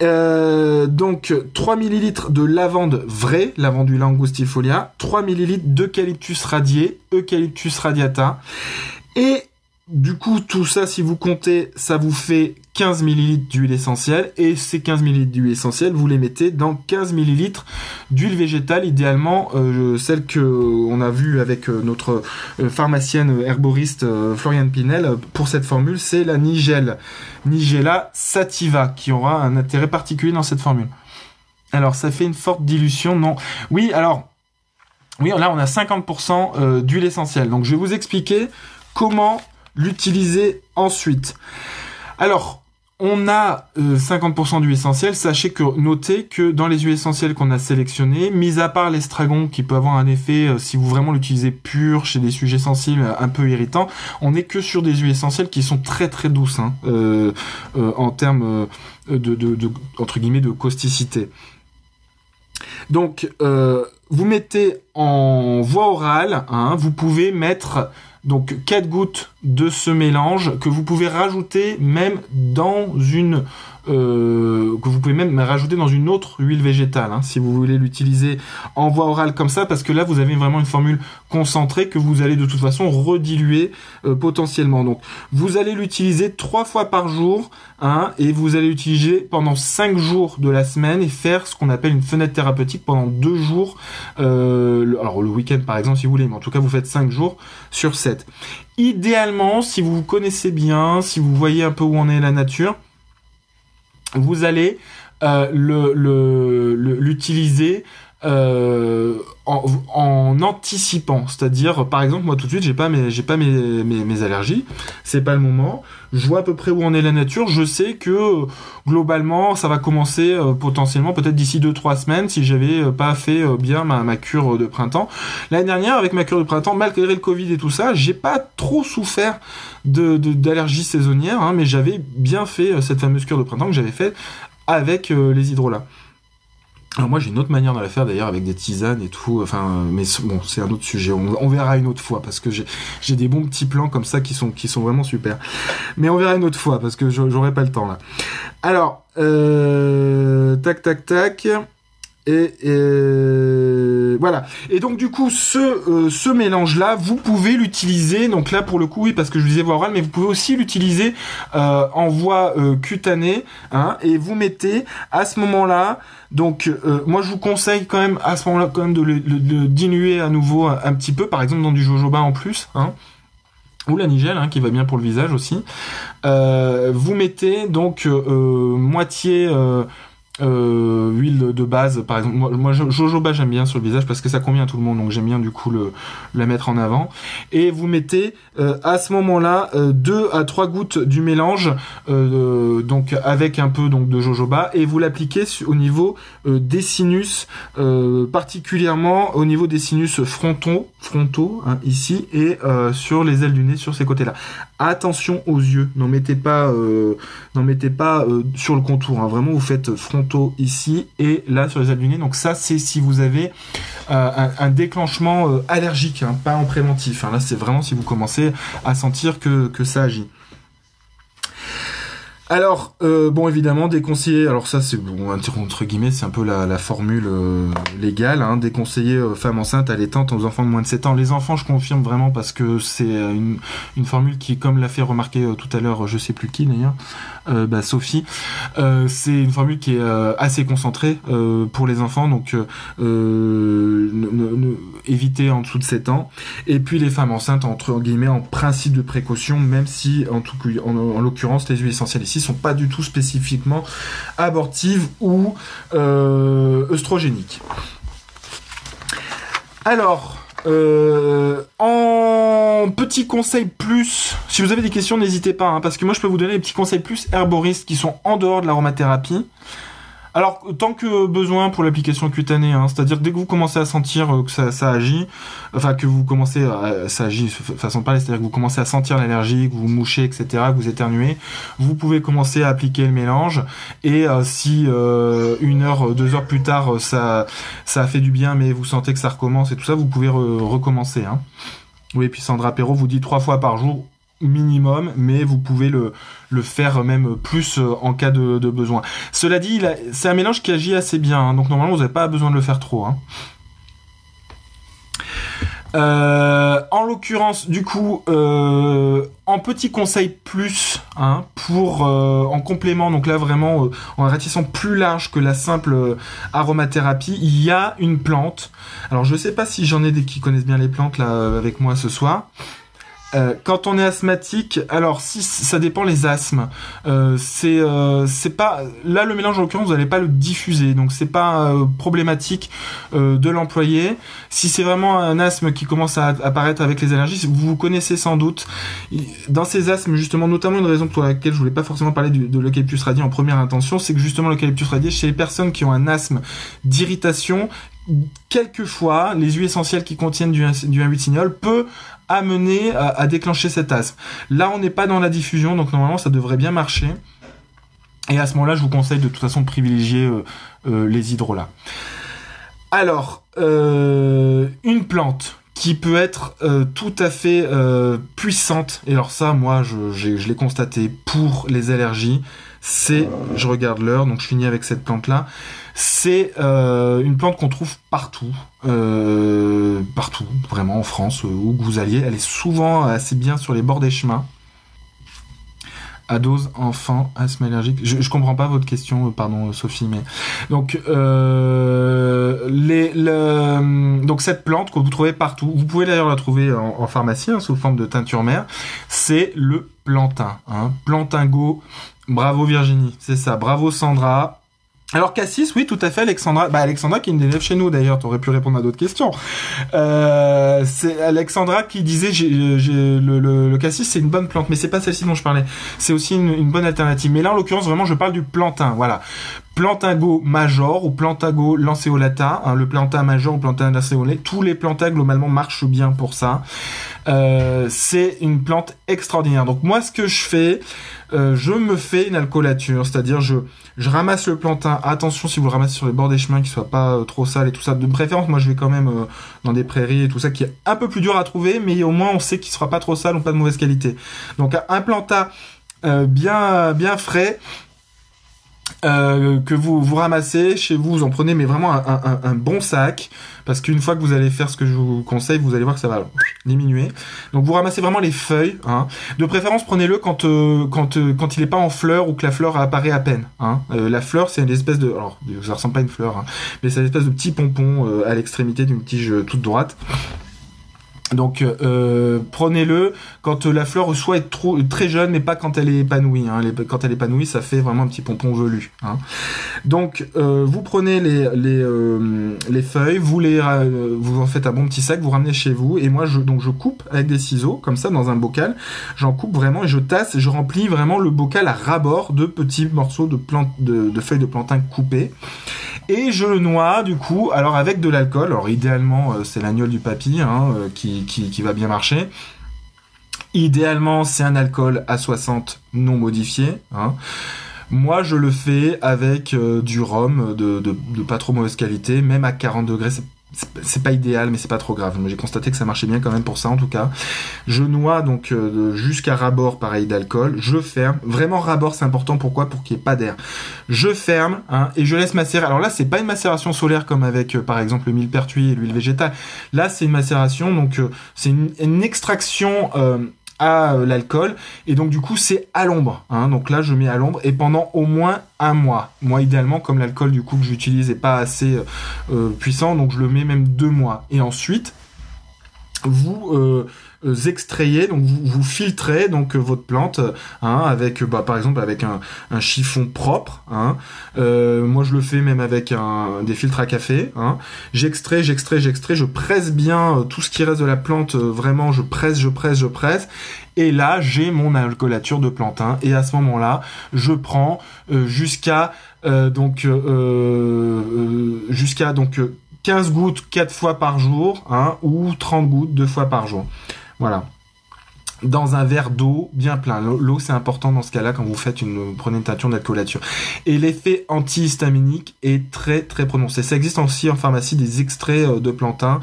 Euh, donc 3 millilitres de lavande vraie, lavandula angustifolia, 3 millilitres d'eucalyptus radié, eucalyptus radiata, et du coup, tout ça, si vous comptez, ça vous fait 15 ml d'huile essentielle. Et ces 15 ml d'huile essentielle, vous les mettez dans 15 ml d'huile végétale, idéalement euh, celle que on a vue avec euh, notre euh, pharmacienne herboriste Floriane Pinel. Pour cette formule, c'est la Nigel, Nigella sativa, qui aura un intérêt particulier dans cette formule. Alors, ça fait une forte dilution, non Oui, alors, oui, là, on a 50% d'huile essentielle. Donc, je vais vous expliquer comment l'utiliser ensuite. Alors, on a 50% euh, d'huile essentielle. Sachez que notez que dans les huiles essentielles qu'on a sélectionnées, mis à part l'estragon qui peut avoir un effet euh, si vous vraiment l'utilisez pur chez des sujets sensibles un peu irritants, on n'est que sur des huiles essentielles qui sont très très douces hein, euh, en termes de, entre guillemets de causticité. Donc vous mettez en voie orale, hein, vous pouvez mettre donc 4 gouttes de ce mélange que vous pouvez rajouter même dans une euh, que vous pouvez même rajouter dans une autre huile végétale, hein, si vous voulez l'utiliser en voie orale comme ça, parce que là vous avez vraiment une formule concentrée que vous allez de toute façon rediluer euh, potentiellement. Donc vous allez l'utiliser trois fois par jour, hein, et vous allez l'utiliser pendant cinq jours de la semaine et faire ce qu'on appelle une fenêtre thérapeutique pendant deux jours. Euh, alors le week-end par exemple si vous voulez, mais en tout cas vous faites cinq jours sur 7. Idéalement, si vous vous connaissez bien, si vous voyez un peu où en est la nature, vous allez euh, l'utiliser euh, en, anticipant, c'est-à-dire par exemple moi tout de suite j'ai pas mes j'ai pas mes, mes, allergies, c'est pas le moment, je vois à peu près où en est la nature, je sais que globalement ça va commencer euh, potentiellement peut-être d'ici 2-3 semaines si j'avais euh, pas fait bien ma, ma, cure de printemps. L'année dernière avec ma cure de printemps, malgré le Covid et tout ça, j'ai pas trop souffert de d'allergies saisonnières, hein, mais j'avais bien fait cette fameuse cure de printemps que j'avais faite avec les hydrolats. Alors moi j'ai une autre manière de la faire d'ailleurs avec des tisanes et tout, enfin mais bon c'est un autre sujet, on, verra une autre fois parce que j'ai des bons petits plans comme ça qui sont qui sont vraiment super. Mais on verra une autre fois parce que j'aurai pas le temps là. Alors euh, tac tac tac. Et, voilà. Et donc du coup, ce, euh, ce mélange-là, vous pouvez l'utiliser. Donc là, pour le coup, oui, parce que je disais voie orale, mais vous pouvez aussi l'utiliser euh, en voie euh, cutanée. Hein, et vous mettez à ce moment-là. Donc moi, je vous conseille quand même à ce moment-là quand même de le, diluer à nouveau un, petit peu, par exemple dans du jojoba en plus. Hein, ou la nigelle hein, qui va bien pour le visage aussi. vous mettez donc moitié euh, huile de base par exemple. Moi, jojoba j'aime bien sur le visage parce que ça convient à tout le monde donc j'aime bien du coup le la mettre en avant. Et vous mettez euh, à ce moment là euh, deux à trois gouttes du mélange euh, donc avec un peu donc de jojoba et vous l'appliquez au niveau des sinus particulièrement au niveau des sinus frontaux frontaux hein, ici et sur les ailes du nez sur ces côtés là attention aux yeux n'en mettez pas n'en mettez pas sur le contour hein. vraiment vous faites frontaux ici et là sur les ailes du nez. Donc ça, c'est si vous avez euh, un, déclenchement euh, allergique, hein, pas en préventif. Hein. Là, c'est vraiment si vous commencez à sentir que, que ça agit. Alors, euh, bon, évidemment, déconseillé. Alors ça, c'est bon, entre guillemets, c'est un peu la, formule euh, légale. Hein, déconseillé euh, femmes enceintes, allaitantes aux enfants de moins de 7 ans. Les enfants, je confirme vraiment parce que c'est une, une, formule qui, comme l'a fait remarquer tout à l'heure, je sais plus qui d'ailleurs, bah, Sophie, c'est une formule qui est assez concentrée pour les enfants, donc ne, éviter en dessous de 7 ans. Et puis les femmes enceintes, entre guillemets, en principe de précaution, même si, en tout en, en l'occurrence, les huiles essentielles ici sont pas du tout spécifiquement abortives ou euh, œstrogéniques. Alors, euh, en petit conseil plus, si vous avez des questions, n'hésitez pas, hein, parce que moi je peux vous donner des petits conseils plus herboristes qui sont en dehors de l'aromathérapie. Alors, tant que besoin pour l'application cutanée, hein, c'est-à-dire dès que vous commencez à sentir euh, que ça, agit, enfin que vous commencez à, ça agit façon de parler, c'est-à-dire que vous commencez à sentir l'allergie, que vous mouchez, etc., que vous éternuez, vous pouvez commencer à appliquer le mélange. Et euh, si euh, une heure, deux heures plus tard, ça, ça a fait du bien, mais vous sentez que ça recommence et tout ça, vous pouvez recommencer. Hein. Oui, puis Sandra Perrault vous dit trois fois par jour, minimum, mais vous pouvez le, le faire même plus euh, en cas de, besoin. Cela dit, c'est un mélange qui agit assez bien, hein, donc normalement vous n'avez pas besoin de le faire trop. Hein. Euh, en l'occurrence, du coup, euh, en petit conseil plus, hein, pour en complément, donc là vraiment en réticent plus large que la simple aromathérapie, il y a une plante. Alors je sais pas si j'en ai des qui connaissent bien les plantes avec moi ce soir. Euh, quand on est asthmatique, alors si ça dépend les asthmes, euh, c'est euh, c'est pas là le mélange en l'occurrence vous n'allez pas le diffuser. Donc c'est pas problématique de l'employer. Si c'est vraiment un asthme qui commence à apparaître avec les allergies, vous vous connaissez sans doute. Dans ces asthmes justement notamment une raison pour laquelle je voulais pas forcément parler de l'eucalyptus radié en première intention, c'est que justement l'eucalyptus radié chez les personnes qui ont un asthme d'irritation quelquefois, les huiles essentielles qui contiennent du, du 1 peut amener à, déclencher cet asthme. Là, on n'est pas dans la diffusion, donc normalement, ça devrait bien marcher. Et à ce moment-là, je vous conseille de toute façon de privilégier euh, euh, les hydrolats. Alors, euh, une plante qui peut être tout à fait puissante, et alors ça, moi, je l'ai constaté pour les allergies, c'est, je regarde l'heure, donc je finis avec cette plante-là. C'est euh, une plante qu'on trouve partout, euh, partout, vraiment en France, euh, où vous alliez. Elle est souvent assez bien sur les bords des chemins à dose enfant asthme allergique. Je, je comprends pas votre question, pardon Sophie, mais donc cette plante que vous trouvez partout, vous pouvez d'ailleurs la trouver en, en pharmacie hein, sous forme de teinture mère, c'est le plantain, hein, plantingo. Bravo Virginie, c'est ça. Bravo Sandra. Alors Cassis, oui, tout à fait, Alexandra. Bah Alexandra qui est une élève chez nous d'ailleurs. T'aurais pu répondre à d'autres questions. Euh, c'est Alexandra qui disait, j'ai, j'ai, le, cassis c'est une bonne plante, mais c'est pas celle-ci dont je parlais. C'est aussi une, une, bonne alternative. Mais là, en l'occurrence, vraiment, je parle du plantain. Voilà, plantago major ou plantago lanceolata. Hein, le plantain major ou plantain lanceolé. Tous les plantains globalement marchent bien pour ça. Euh, c'est une plante extraordinaire. Donc moi, ce que je fais, euh, je me fais une alcoolature, c'est-à-dire je ramasse le plantain. Attention si vous le ramassez sur les bords des chemins, qu'il soit pas euh, trop sale et tout ça. De préférence, moi je vais quand même dans des prairies et tout ça, qui est un peu plus dur à trouver, mais au moins on sait qu'il sera pas trop sale ou pas de mauvaise qualité. Donc un plantain bien bien frais. Euh, que vous vous ramassez chez vous, vous en prenez mais vraiment un, un, un bon sac parce qu'une fois que vous allez faire ce que je vous conseille, vous allez voir que ça va diminuer. Donc vous ramassez vraiment les feuilles. Hein. De préférence, prenez-le quand euh, quand euh, quand il est pas en fleur ou que la fleur apparaît à peine. Hein. Euh, la fleur, c'est une espèce de, alors ça ressemble pas à une fleur, hein, mais c'est une espèce de petit pompon à l'extrémité d'une tige toute droite. Donc euh, prenez-le quand la fleur soit être trop très jeune, mais pas quand elle est épanouie. Hein. Quand elle est épanouie, ça fait vraiment un petit pompon velu. Hein. Donc euh, vous prenez les les, euh, les feuilles, vous les euh, vous en faites un bon petit sac, vous ramenez chez vous. Et moi je donc je coupe avec des ciseaux comme ça dans un bocal. J'en coupe vraiment et je tasse, je remplis vraiment le bocal à ras-bord de petits morceaux de, de feuilles de plantain coupées. Et je le noie du coup, alors avec de l'alcool. Alors idéalement euh, c'est l'agnole du papy hein, euh, qui, qui, va bien marcher. Idéalement c'est un alcool à 60 non modifié. Hein. Moi, je le fais avec euh, du rhum de, de, pas trop mauvaise qualité, même à 40 degrés, c'est pas idéal, mais c'est pas trop grave. J'ai constaté que ça marchait bien quand même pour ça, en tout cas. Je noie donc euh, jusqu'à rabord, pareil d'alcool. Je ferme. Vraiment rabord, c'est important. Pourquoi? Pour qu'il n'y ait pas d'air. Je ferme hein, et je laisse macérer. Alors là, c'est pas une macération solaire comme avec, euh, par exemple, le millepertuis et l'huile végétale. Là, c'est une macération, donc euh, c'est une, une, extraction à euh, l'alcool. Et donc du coup c'est à l'ombre hein. donc là je mets à l'ombre et pendant au moins un mois. Moi idéalement comme l'alcool du coup que j'utilise est pas assez euh, euh, puissant donc je le mets même deux mois. Et ensuite vous extrayez, donc vous, vous filtrez donc euh, votre plante hein, avec bah, par exemple avec un, un chiffon propre. Hein. Euh, moi je le fais même avec un, des filtres à café. Hein. J'extrais, j'extrais, j'extrais, je presse bien tout ce qui reste de la plante. vraiment, je presse, je presse, je presse. Et là, j'ai mon alcoolature de plantain. Et à ce moment-là, je prends jusqu'à donc jusqu'à donc 15 gouttes 4 fois par jour, hein, ou 30 gouttes 2 fois par jour. Voilà dans un verre d'eau bien plein. L'eau, c'est important dans ce cas-là quand vous faites une, prenez une teinture d'alcoolature. Et l'effet antihistaminique est très très prononcé. Ça existe aussi en pharmacie des extraits euh, de plantain,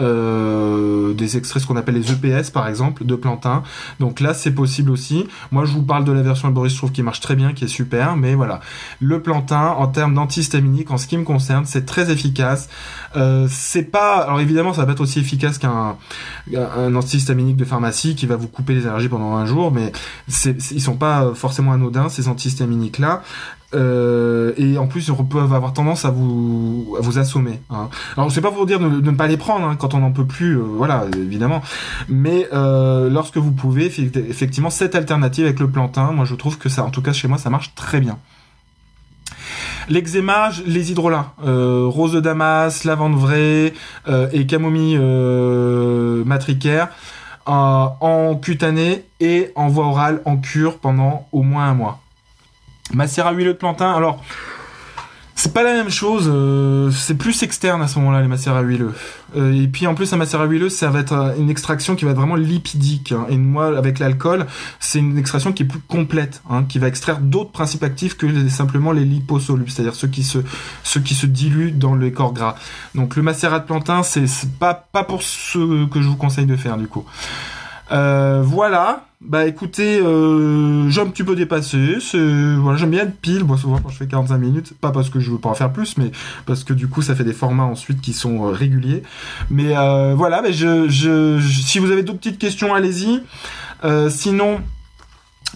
euh, des extraits ce qu'on appelle les EPS par exemple de plantain. Donc là, c'est possible aussi. Moi, je vous parle de la version Boris, je trouve qui marche très bien, qui est super. Mais voilà, le plantain en termes d'antihistaminique, en ce qui me concerne, c'est très efficace. Euh, c'est pas, alors évidemment, ça va pas être aussi efficace qu'un un antihistaminique de pharmacie qui va vous couper les allergies pendant un jour, mais c'est, ils sont pas forcément anodins ces antihistaminiques là. Euh, et en plus, ils peuvent avoir tendance à vous à vous assommer. Hein. Alors, c'est pas pour dire de, de, ne pas les prendre hein, quand on n'en peut plus, euh, voilà, évidemment. Mais euh, lorsque vous pouvez, effectivement, cette alternative avec le plantain, moi, je trouve que ça, en tout cas chez moi, ça marche très bien. L'eczéma, les hydrolats, euh, rose de Damas, lavande vraie euh, et camomille euh, matricaire en cutané et en voie orale en cure pendant au moins un mois. Macérat huileux de plantain, alors c'est pas la même chose, euh, c'est plus externe à ce moment-là les macérats huileux. Euh, et puis en plus un macérat huileux, ça va être une extraction qui va être vraiment lipidique. Hein. Et moi avec l'alcool, c'est une extraction qui est plus complète, hein, qui va extraire d'autres principes actifs que simplement les liposolubles, c'est-à-dire ceux qui se ceux qui se diluent dans les corps gras. Donc le macérat de plantain, c'est pas pas pour ce que je vous conseille de faire du coup. Euh, voilà. Bah écoutez, euh, j'ai un petit peu dépassé. Voilà, j'aime bien être pile. Moi, souvent quand je fais 45 minutes, pas parce que je veux pas en faire plus, mais parce que du coup, ça fait des formats ensuite qui sont euh, réguliers. Mais voilà, mais je, je, si vous avez d'autres petites questions, allez-y. sinon,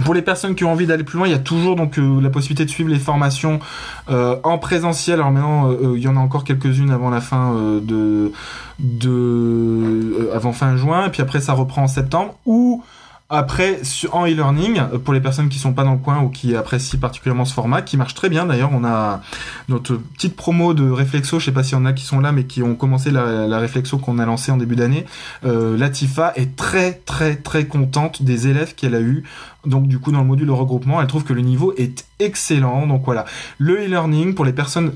pour les personnes qui ont envie d'aller plus loin, il y a toujours donc euh, la possibilité de suivre les formations euh, en présentiel. Alors maintenant, euh, il y en a encore quelques-unes avant la fin de, de avant fin juin, et puis après ça reprend en septembre. Ou après, en e-learning, pour les personnes qui sont pas dans le coin ou qui apprécient particulièrement ce format, qui marche très bien d'ailleurs, on a notre petite promo de Réflexo, je sais pas s'il y en a qui sont là, mais qui ont commencé la, Réflexo qu'on a lancée en début d'année. Euh, Latifa est très très très contente des élèves qu'elle a eu. Donc du coup dans le module de regroupement, elle trouve que le niveau est excellent. Donc voilà, le e-learning pour les personnes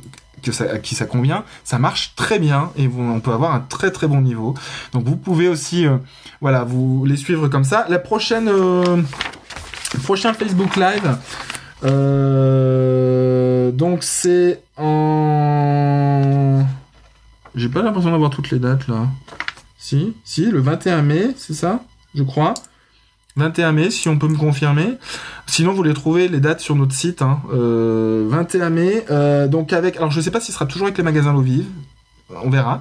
ça, à qui ça convient, ça marche très bien et on peut avoir un très très bon niveau. Donc vous pouvez aussi, euh, voilà, vous les suivre comme ça. La prochaine, euh, prochain Facebook Live, euh, donc c'est en, j'ai pas l'impression d'avoir toutes les dates là. Si, si, le 21 mai, c'est ça, je crois. 21 mai, si on peut me confirmer. Sinon, vous les trouvez les dates sur notre site. Hein. 21 euh, mai, euh, donc avec. Alors, je sais pas s'il sera toujours avec les magasins L'eau vive. On verra.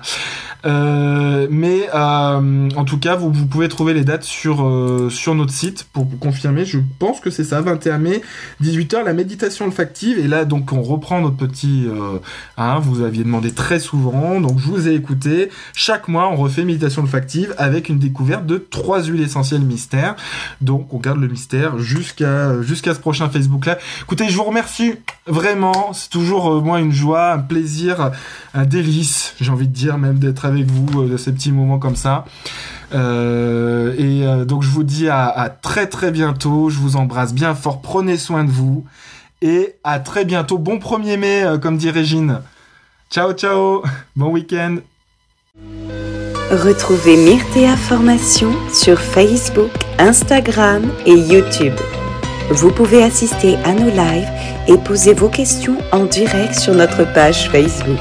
Euh, mais euh, en tout cas, vous, vous, pouvez trouver les dates sur, euh, sur notre site pour vous confirmer. Je pense que c'est ça, 21 mai, 18h, la méditation olfactive. Et là, donc, on reprend notre petit... Hein, vous aviez demandé très souvent, donc je vous ai écouté. Chaque mois, on refait méditation olfactive avec une découverte de trois huiles essentielles mystères. Donc, on garde le mystère jusqu'à jusqu'à ce prochain Facebook là. Écoutez, je vous remercie vraiment. C'est toujours, moi, une joie, un plaisir, un délice, j'ai envie de dire, même d'être avec avec vous euh, de ces petits moments comme ça. Euh, et euh, donc je vous dis à, très très bientôt. Je vous embrasse bien fort. Prenez soin de vous. Et à très bientôt. Bon 1er mai, comme dit Régine. Ciao ciao. Bon week-end. Retrouvez Myrtea Formation sur Facebook, Instagram et YouTube. Vous pouvez assister à nos lives et poser vos questions en direct sur notre page Facebook.